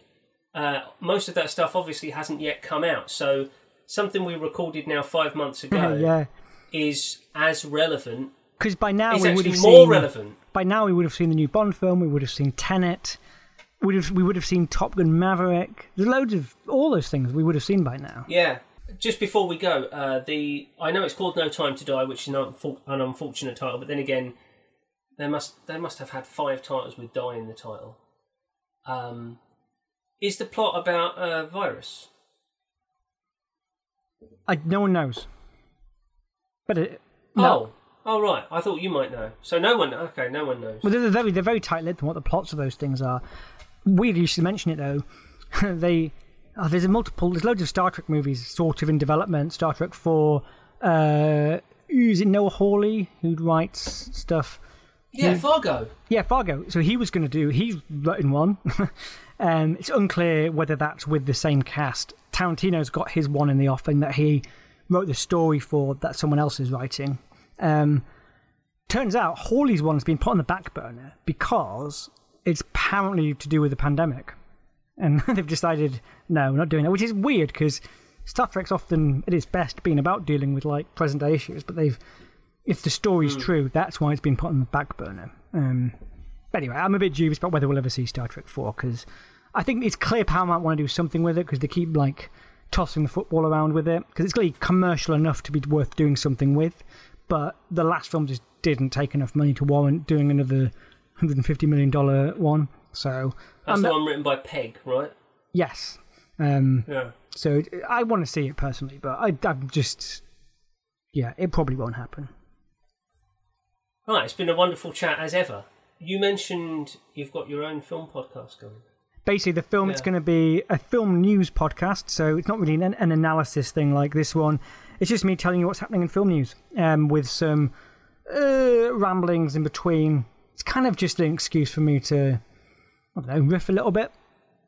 Uh, most of that stuff obviously hasn't yet come out, so something we recorded now five months [LAUGHS] ago yeah. is as relevant. Because by now we would actually have more seen. relevant. By now we would have seen the new Bond film. We would have seen Tenet. Would have we would have seen Top Gun Maverick. There's loads of all those things we would have seen by now. Yeah. Just before we go, uh, the I know it's called No Time to Die, which is an, unfor- an unfortunate title, but then again, they must they must have had five titles with die in the title. Um, is the plot about a virus? I, no one knows. But it, no. Oh, oh right. I thought you might know. So no one. Okay, no one knows. Well, they're very they're very tight lipped on what the plots of those things are. Weird you should mention it though. [LAUGHS] they oh, there's a multiple there's loads of Star Trek movies sort of in development. Star Trek Four. Uh, is it Noah Hawley who writes stuff? Yeah, Fargo. Yeah, Fargo. So he was going to do. He's written one. [LAUGHS] um, it's unclear whether that's with the same cast. Tarantino's got his one in the offing that he wrote the story for that someone else is writing. Um, turns out Hawley's one's been put on the back burner because it's apparently to do with the pandemic. and [LAUGHS] they've decided no, we're not doing that, which is weird because Star Trek's often at its best been about dealing with like present day issues, but they've if the story's true, that's why it's been put on the back burner. Um, anyway, I'm a bit dubious about whether we'll ever see Star Trek 4 because I think it's clear Paramount want to do something with it because they keep like tossing the football around with it because it's clearly commercial enough to be worth doing something with. But the last film just didn't take enough money to warrant doing another 150 million dollar one. So That's I'm the one written by Pegg, right? yes. Um, Yeah. so I want to see it personally, but I, I'm just yeah, it probably won't happen. Right, it's been a wonderful chat as ever. You mentioned you've got your own film podcast going. basically the film it's going to be a film news podcast so it's not really an, an analysis thing like this one. It's just me telling you what's happening in film news um, with some uh, ramblings in between. It's kind of just an excuse for me to i don't know riff a little bit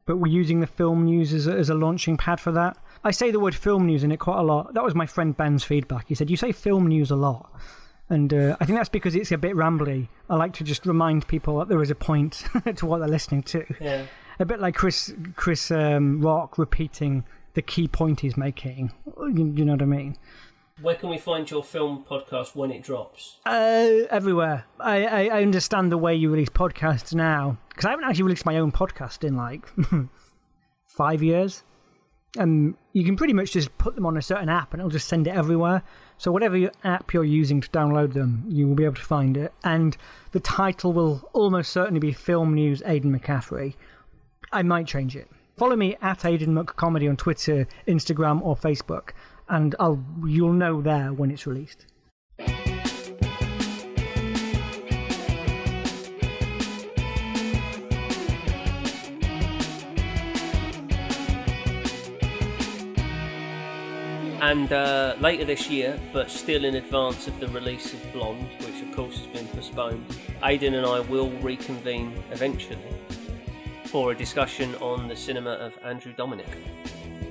but we're using the film news as a, as a launching pad for that. I say the word film news in it quite a lot. That was my friend ben's feedback. He said you say film news a lot and uh, I think that's because it's a bit rambly. I like to just remind people that there is a point [LAUGHS] to what they're listening to Yeah. a bit like Chris Chris um, Rock repeating the key point he's making. You, you know what I mean? Where can we find your film podcast when it drops? Uh, everywhere. I, I, I understand the way you release podcasts now because I haven't actually released my own podcast in like [LAUGHS] five years. And you can pretty much just put them on a certain app and it'll just send it everywhere. So whatever app you're using to download them, you will be able to find it. And the title will almost certainly be Film News Aidan McCaffrey. I might change it. Follow me at Aidan McComedy on Twitter, Instagram, or Facebook, and I'll you'll know there when it's released. And uh, later this year, but still in advance of the release of Blonde, which of course has been postponed, Aidan and I will reconvene eventually for a discussion on the cinema of Andrew Dominik.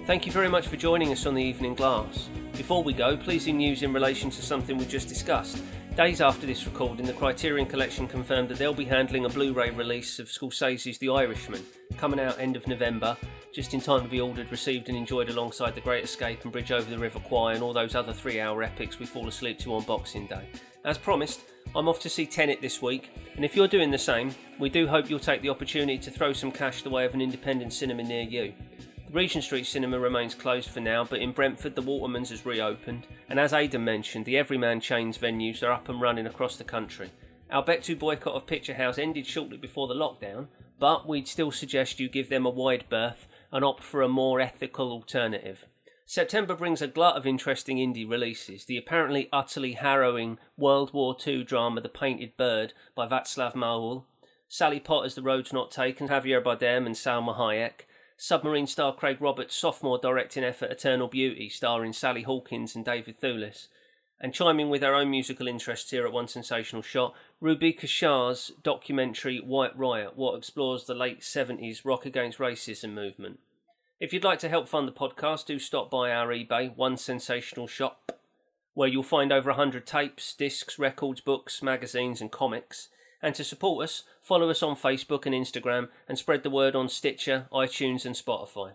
Thank you very much for joining us on the Evening Glass. Before we go, pleasing news in relation to something we just discussed. Days after this recording, the Criterion Collection confirmed that they'll be handling a Blu ray release of Scorsese's The Irishman, coming out end of November, just in time to be ordered, received, and enjoyed alongside The Great Escape and Bridge Over the River Kwai and all those other three hour epics we fall asleep to on Boxing Day. As promised, I'm off to see Tenet this week, and if you're doing the same, we do hope you'll take the opportunity to throw some cash the way of an independent cinema near you. Regent Street Cinema remains closed for now, but in Brentford the Waterman's has reopened, and as Aidan mentioned, the Everyman Chains venues are up and running across the country. Our Bet to boycott of Picture House ended shortly before the lockdown, but we'd still suggest you give them a wide berth and opt for a more ethical alternative. September brings a glut of interesting indie releases. The apparently utterly harrowing World War II drama The Painted Bird by Václav Marhoul, Sally Potter's The Road's Not Taken, Javier Bardem and Salma Hayek, Submarine star Craig Roberts' sophomore directing effort Eternal Beauty, starring Sally Hawkins and David Thewlis. And chiming with our own musical interests here at One Sensational Shot, Rubika Shah's documentary White Riot, what explores the late 70s rock against racism movement. If you'd like to help fund the podcast, do stop by our eBay, One Sensational Shop, where you'll find over 100 tapes, discs, records, books, magazines, and comics. And to support us, follow us on Facebook and Instagram and spread the word on Stitcher, iTunes, and Spotify.